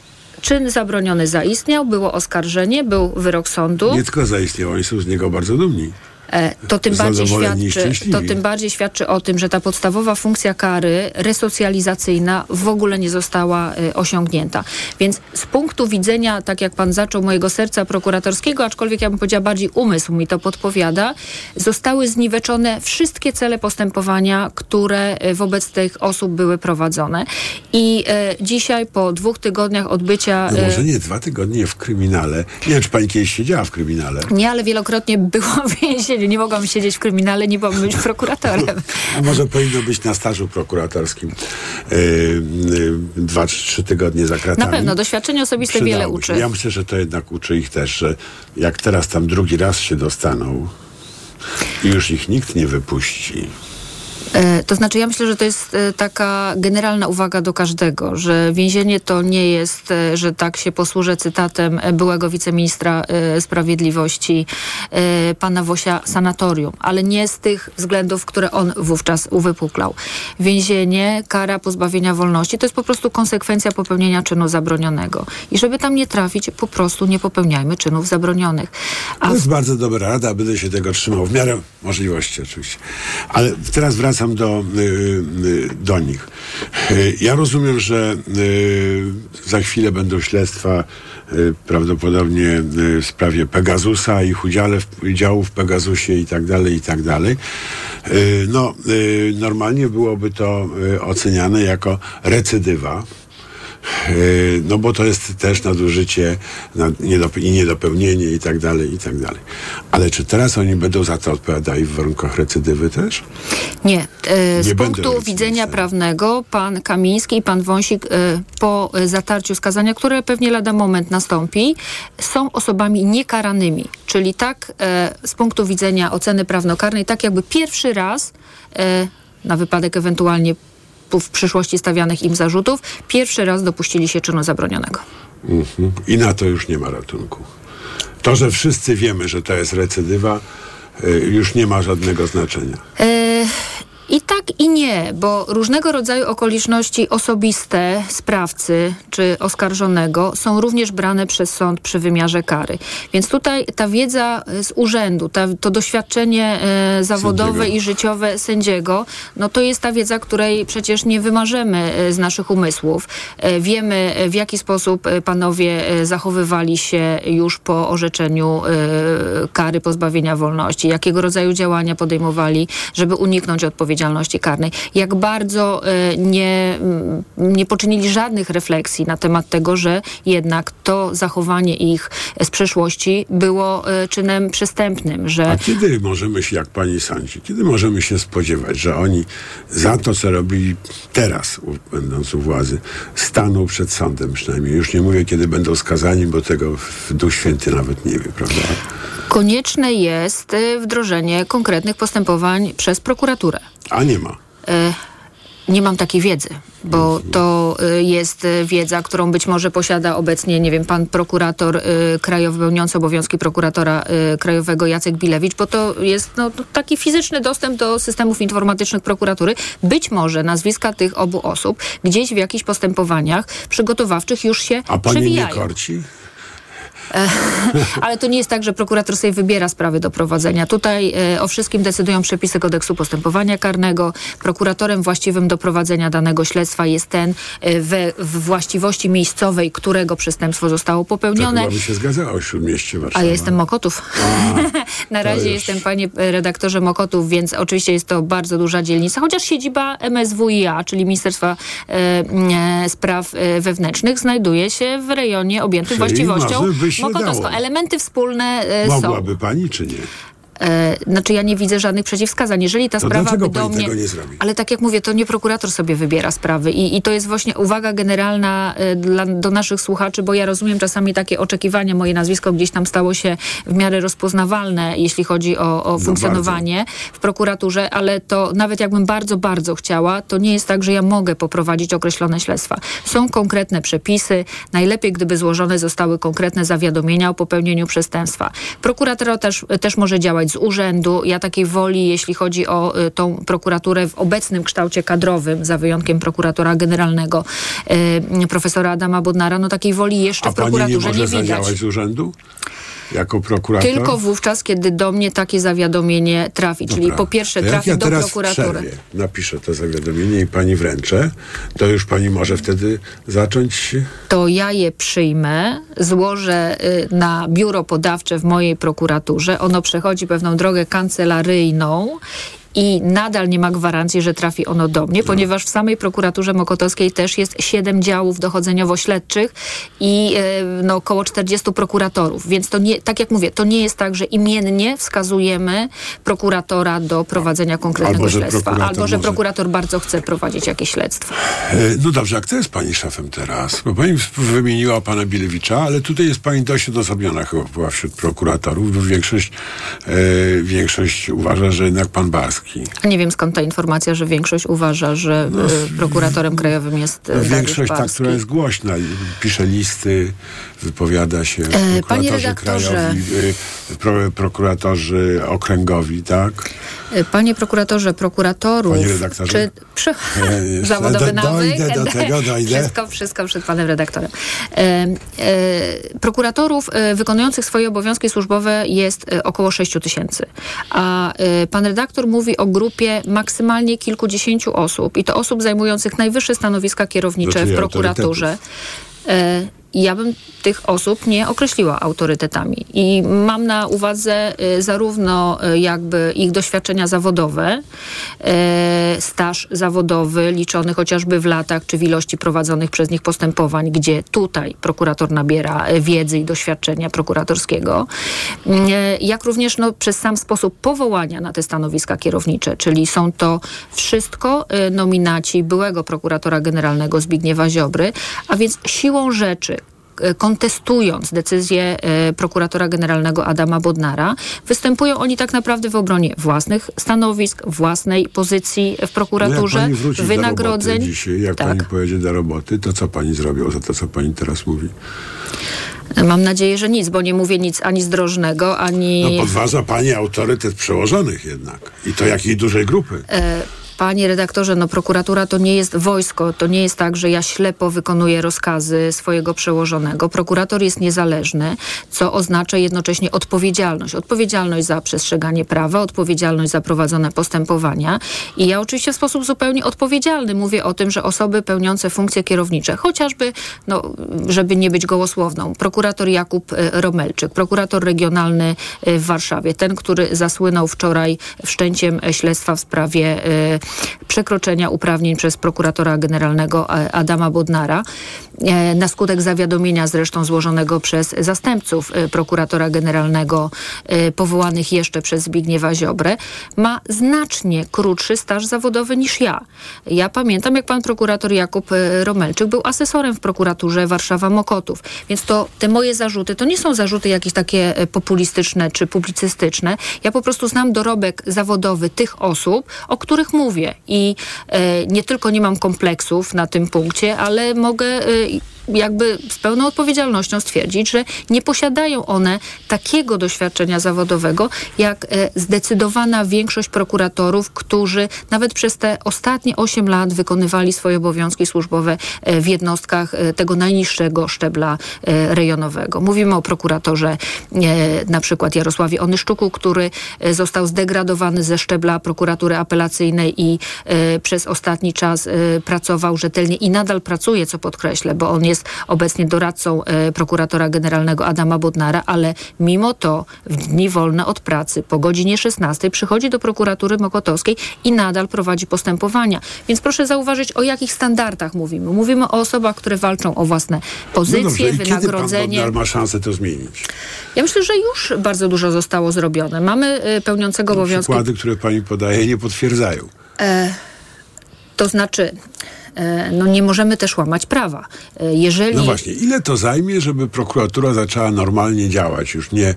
czyn zabroniony zaistniał, było oskarżenie, był wyrok sądu. Nie tylko zaistniał, oni są z niego bardzo dumni. E, To tym, bardziej świadczy, to tym bardziej świadczy o tym, że ta podstawowa funkcja kary resocjalizacyjna w ogóle nie została e, osiągnięta. Więc z punktu widzenia, tak jak pan zaczął, mojego serca prokuratorskiego, aczkolwiek ja bym powiedziała bardziej umysł mi to podpowiada, zostały zniweczone wszystkie cele postępowania, które e, wobec tych osób były prowadzone. I e, dzisiaj po dwóch tygodniach odbycia... No może nie, dwa tygodnie w kryminale. Nie wiem, czy Pani kiedyś siedziała w kryminale. nie, ale wielokrotnie była w więzieniu Nie mogłam siedzieć w kryminale, nie mogłam być prokuratorem. A może powinno być na stażu prokuratorskim yy, yy, dwa czy trzy tygodnie za kratami. Na pewno, doświadczenie osobiste wiele uczy. Ja myślę, że to jednak uczy ich też, że jak teraz tam drugi raz się dostaną i już ich nikt nie wypuści, to znaczy, ja myślę, że to jest e, taka generalna uwaga do każdego, że więzienie to nie jest, e, że tak się posłużę cytatem byłego wiceministra sprawiedliwości pana Wosia sanatorium, ale nie z tych względów, które on wówczas uwypuklał. Więzienie, kara pozbawienia wolności to jest po prostu konsekwencja popełnienia czynu zabronionego. I żeby tam nie trafić, po prostu nie popełniajmy czynów zabronionych. A to jest bardzo dobra rada, będę się tego trzymał w miarę możliwości oczywiście. Ale teraz wracam wracam do, y, y, do nich. Y, ja rozumiem, że za chwilę będą śledztwa prawdopodobnie w sprawie Pegasusa, ich udziale w, udziału w Pegasusie i tak dalej, i tak dalej. No, normalnie byłoby to oceniane jako recydywa no bo to jest też nadużycie i niedopełnienie i tak dalej, i tak dalej. Ale czy teraz oni będą za to odpowiadali w warunkach recydywy też? Nie. E, z Nie punktu widzenia prawnego pan Kamiński i pan Wąsik e, po zatarciu skazania, które pewnie lada moment nastąpi, są osobami niekaranymi. Czyli tak e, z punktu widzenia oceny prawnokarnej, tak jakby pierwszy raz na wypadek ewentualnie w przyszłości stawianych im zarzutów, pierwszy raz dopuścili się czynu zabronionego. Mhm. I na to już nie ma ratunku. To, że wszyscy wiemy, że to jest recydywa, y, już nie ma żadnego znaczenia. E i tak i nie, bo różnego rodzaju okoliczności osobiste sprawcy czy oskarżonego są również brane przez sąd przy wymiarze kary. Więc tutaj ta wiedza z urzędu, ta, to doświadczenie e, zawodowe sędziego. i życiowe sędziego, no to jest ta wiedza, której przecież nie wymarzymy e, z naszych umysłów. E, wiemy, w jaki sposób e, panowie e, zachowywali się już po orzeczeniu e, kary pozbawienia wolności, jakiego rodzaju działania podejmowali, żeby uniknąć odpowiedzialności odpowiedzialności karnej. Jak bardzo e, nie, mm, nie poczynili żadnych refleksji na temat tego, że jednak to zachowanie ich z przeszłości było e, czynem przestępnym. Że... A kiedy możemy się, jak pani sądzi, kiedy możemy się spodziewać, że oni za to, co robili teraz, będąc u władzy, staną przed sądem przynajmniej. Już nie mówię, kiedy będą skazani, bo tego w Duch Święty nawet nie wie, prawda? Konieczne jest e, wdrożenie konkretnych postępowań przez prokuraturę. A nie ma. E, nie mam takiej wiedzy, bo to e, jest wiedza, którą być może posiada obecnie, nie wiem, pan prokurator krajowy, pełniący obowiązki prokuratora krajowego Jacek Bilewicz, bo to jest no, taki fizyczny dostęp do systemów informatycznych prokuratury. Być może nazwiska tych obu osób gdzieś w jakichś postępowaniach przygotowawczych już się A pani przewijają. nie korci? Ale to nie jest tak, że prokurator sobie wybiera sprawy do prowadzenia. Tutaj e, o wszystkim decydują przepisy kodeksu postępowania karnego. Prokuratorem właściwym do prowadzenia danego śledztwa jest ten e, we, w właściwości miejscowej, którego przestępstwo zostało popełnione. Tak się zgadzało w Śródmieście Warszawa. A ja jestem Mokotów. A, Na razie jestem, panie redaktorze, Mokotów, więc oczywiście jest to bardzo duża dzielnica, chociaż siedziba MSWiA, czyli Ministerstwa e, e, Spraw e, Wewnętrznych, znajduje się w rejonie objętym Mokotowsko. Elementy wspólne Mogłaby są. Mogłaby pani, czy nie? E, znaczy ja nie widzę żadnych przeciwwskazań. Jeżeli ta to sprawa by do mnie... Ale tak jak mówię, to nie prokurator sobie wybiera sprawy i, i to jest właśnie uwaga generalna e, dla, do naszych słuchaczy, bo ja rozumiem czasami takie oczekiwania. Moje nazwisko gdzieś tam stało się w miarę rozpoznawalne, jeśli chodzi o, o no funkcjonowanie w prokuraturze, ale to nawet jakbym bardzo, bardzo chciała, to nie jest tak, że ja mogę poprowadzić określone śledztwa. Są konkretne przepisy. Najlepiej, gdyby złożone zostały konkretne zawiadomienia o popełnieniu przestępstwa. Prokurator też, też może działać z urzędu. Ja takiej woli, jeśli chodzi o y, tą prokuraturę w obecnym kształcie kadrowym, za wyjątkiem prokuratora generalnego y, profesora Adama Budnara, no takiej woli jeszcze A w prokuraturze nie, może nie widać. z urzędu? Jako prokurator? Tylko wówczas, kiedy do mnie takie zawiadomienie trafi. Dobra. Czyli po pierwsze trafi ja do prokuratury. W napiszę to zawiadomienie i pani wręczę, to już pani może wtedy zacząć. To ja je przyjmę, złożę y, na biuro podawcze w mojej prokuraturze. Ono przechodzi pewną drogę kancelaryjną i nadal nie ma gwarancji, że trafi ono do mnie, no. ponieważ w samej prokuraturze mokotowskiej też jest siedem działów dochodzeniowo-śledczych i e, no, około 40 prokuratorów. Więc to nie, tak jak mówię, to nie jest tak, że imiennie wskazujemy prokuratora do prowadzenia konkretnego albo, śledztwa. Albo, że prokurator może... bardzo chce prowadzić jakieś śledztwo. E, no dobrze, a kto jest pani szefem teraz? Bo pani wymieniła pana Bilewicza, ale tutaj jest pani dość odosobniona chyba była wśród prokuratorów, bo większość, e, większość uważa, że jednak pan Barski. Nie wiem skąd ta informacja, że większość uważa, że no, e, prokuratorem krajowym jest no, Większość ta, która jest głośna, pisze listy, wypowiada się. E, redaktorze. Krajowi, e, pro, prokuratorzy okręgowi, tak? Panie prokuratorze, prokuratorów... Panie redaktorze? Czy, przy, zawodowy do, nawyk. Dojdę do tego, dojdę. Wszystko, wszystko przed panem redaktorem. E, prokuratorów wykonujących swoje obowiązki służbowe jest około 6 tysięcy. A pan redaktor mówi o grupie maksymalnie kilkudziesięciu osób i to osób zajmujących najwyższe stanowiska kierownicze w prokuraturze ja bym tych osób nie określiła autorytetami. I mam na uwadze y, zarówno y, jakby ich doświadczenia zawodowe, y, staż zawodowy liczony chociażby w latach czy w ilości prowadzonych przez nich postępowań, gdzie tutaj prokurator nabiera wiedzy i doświadczenia prokuratorskiego, jak również no, przez sam sposób powołania na te stanowiska kierownicze, czyli są to wszystko nominaci byłego prokuratora generalnego Zbigniewa Ziobry, a więc siłą rzeczy kontestując decyzję e, prokuratora generalnego Adama Bodnara, występują oni tak naprawdę w obronie własnych stanowisk, własnej pozycji w prokuraturze, no wynagrodzeń. dzisiaj, jak tak. pani pojedzie do roboty, to co pani zrobią za to, co pani teraz mówi? Mam nadzieję, że nic, bo nie mówię nic ani zdrożnego, ani... No podważa pani autorytet przełożonych jednak. I to jakiej dużej grupy? E Panie redaktorze, no prokuratura to nie jest wojsko, to nie jest tak, że ja ślepo wykonuję rozkazy swojego przełożonego. Prokurator jest niezależny, co oznacza jednocześnie odpowiedzialność. Odpowiedzialność za przestrzeganie prawa, odpowiedzialność za prowadzone postępowania. I ja oczywiście w sposób zupełnie odpowiedzialny mówię o tym, że osoby pełniące funkcje kierownicze, chociażby, no, żeby nie być gołosłowną, prokurator Jakub e, Romelczyk, prokurator regionalny e, w Warszawie, ten, który zasłynął wczoraj wszczęciem śledztwa w sprawie e, przekroczenia uprawnień przez prokuratora generalnego e, Adama Bodnara e, na skutek zawiadomienia zresztą złożonego przez zastępców e, prokuratora generalnego powołanych jeszcze przez Zbigniewa Ziobrę, ma znacznie krótszy staż zawodowy niż ja. Ja pamiętam, jak pan prokurator Jakub Romelczyk był asesorem w prokuraturze Warszawa-Mokotów. Więc to te moje zarzuty, to nie są zarzuty jakieś takie populistyczne czy publicystyczne. Ja po prostu znam dorobek zawodowy tych osób, o których mówię mówię. I e, nie tylko nie mam kompleksów na tym punkcie, ale mogę e, jakby z pełną odpowiedzialnością stwierdzić, że nie posiadają one takiego doświadczenia zawodowego, jak e, zdecydowana większość prokuratorów, którzy nawet przez te ostatnie 8 lat wykonywali swoje obowiązki służbowe e, w jednostkach e, tego najniższego szczebla rejonowego. Mówimy o prokuratorze na przykład Jarosławie Onyszczuku, który został zdegradowany ze szczebla prokuratury apelacyjnej i przez ostatni czas pracował rzetelnie i nadal pracuje, co podkreślę, bo on jest jest obecnie doradcą e, prokuratora generalnego Adama Bodnara, ale mimo to w dni wolne od pracy po godzinie 16 przychodzi do prokuratury Mokotowskiej i nadal prowadzi postępowania. Więc proszę zauważyć, o jakich standardach mówimy. Mówimy o osobach, które walczą o własne pozycje, no dobrze, wynagrodzenie. Kiedy pan ma szansę to zmienić? Ja myślę, że już bardzo dużo zostało zrobione. Mamy y, pełniącego no, obowiązki... Przykłady, które pani podaje, nie potwierdzają. E, to znaczy, E, no nie możemy też łamać prawa. E, jeżeli... No właśnie, ile to zajmie, żeby prokuratura zaczęła normalnie działać, już nie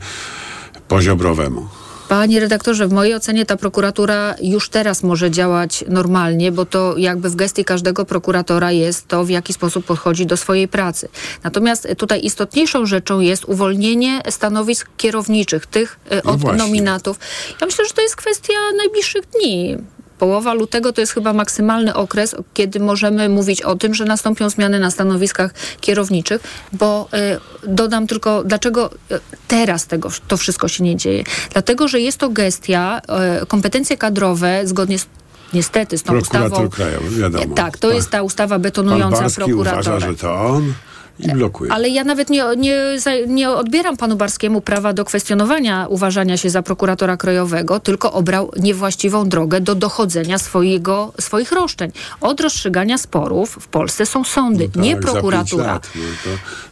poziobrowemu? Panie redaktorze, w mojej ocenie ta prokuratura już teraz może działać normalnie, bo to jakby w gestii każdego prokuratora jest to, w jaki sposób podchodzi do swojej pracy. Natomiast tutaj istotniejszą rzeczą jest uwolnienie stanowisk kierowniczych, tych e, no od nominatów. Ja myślę, że to jest kwestia najbliższych dni. Połowa lutego to jest chyba maksymalny okres, kiedy możemy mówić o tym, że nastąpią zmiany na stanowiskach kierowniczych, bo y, dodam tylko, dlaczego e, teraz tego, to wszystko się nie dzieje. Dlatego, że jest to gestia, y, kompetencje kadrowe zgodnie z niestety z tą ustawą. Krajowy, wiadomo. Tak, to jest ta ustawa betonująca prokuratora. uważa, że to on i blokuje. Ale ja nawet nie, nie, nie odbieram panu Barskiemu prawa do kwestionowania uważania się za prokuratora krajowego, tylko obrał niewłaściwą drogę do dochodzenia swojego, swoich roszczeń. Od rozstrzygania sporów w Polsce są sądy, No nie tak, pięć prokuratura. Lat, no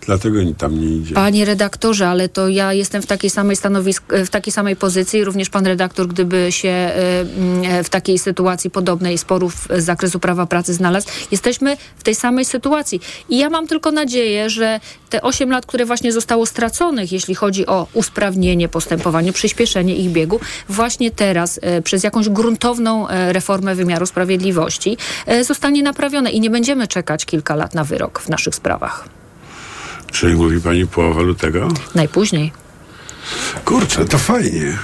dlatego tam nie idzie. Panie redaktorze, ale to ja jestem w takiej samej stanowisk, w takiej samej pozycji, również pan redaktor, gdyby się e, mm, w takiej sytuacji podobnej sporów z zakresu prawa pracy znalazł, jesteśmy w tej samej sytuacji. I ja mam tylko nadzieję, że te 8 lat, które właśnie zostało straconych, jeśli chodzi o usprawnienie postępowania, przyspieszenie ich biegu, właśnie teraz e, przez jakąś gruntowną e, reformę wymiaru sprawiedliwości e, zostanie naprawione i nie będziemy czekać kilka lat na wyrok w naszych sprawach. Czyli mówi pani połowa lutego? Najpóźniej. Kurczę, to fajnie.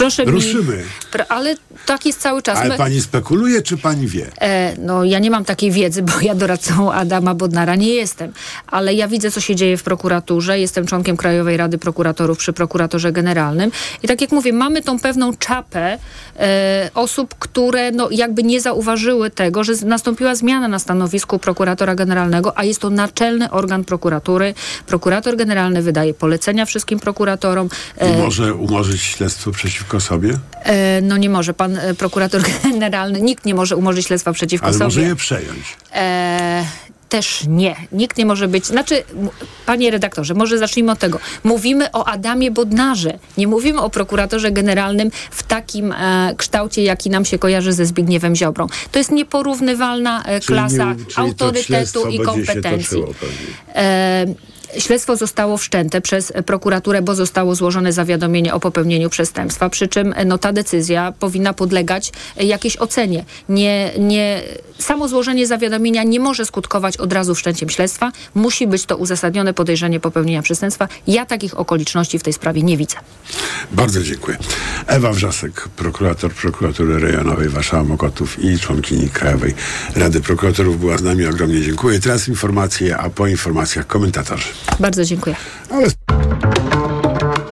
Proszę Ruszymy. Mi, pr- ale tak jest cały czas. Ale My- pani spekuluje, czy pani wie? E, no, ja nie mam takiej wiedzy, bo ja doradcą Adama Bodnara nie jestem. Ale ja widzę, co się dzieje w prokuraturze. Jestem członkiem Krajowej Rady Prokuratorów przy prokuratorze generalnym. I tak jak mówię, mamy tą pewną czapę e, osób, które no, jakby nie zauważyły tego, że nastąpiła zmiana na stanowisku prokuratora generalnego, a jest to naczelny organ prokuratury. Prokurator generalny wydaje polecenia wszystkim prokuratorom. I może umorzyć śledztwo przeciwko sobie? E, no nie może pan e, prokurator generalny, nikt nie może umorzyć śledztwa przeciwko Ale sobie. może je przejąć. E, też nie. Nikt nie może być. Znaczy, panie redaktorze, może zacznijmy od tego. Mówimy o Adamie Bodnarze. Nie mówimy o prokuratorze generalnym w takim e, kształcie, jaki nam się kojarzy ze Zbigniewem Ziobrą. To jest nieporównywalna e, Czyli klasa nie- czyli to autorytetu i kompetencji. toczyło. E, Śledztwo zostało wszczęte przez prokuraturę, bo zostało złożone zawiadomienie o popełnieniu przestępstwa, przy czym no, ta decyzja powinna podlegać e, jakiejś ocenie. Nie, nie, samo złożenie zawiadomienia nie może skutkować od razu wszczęciem śledztwa. Musi być to uzasadnione podejrzenie popełnienia przestępstwa. Ja takich okoliczności w tej sprawie nie widzę. Bardzo dziękuję. Ewa Wrzasek, prokurator prokuratury rejonowej Warszawa-Mokotów i członkini Krajowej Rady Prokuratorów była z nami. Ogromnie dziękuję. Teraz informacje, a po informacjach komentatorzy. Bardzo dziękuję. Ale...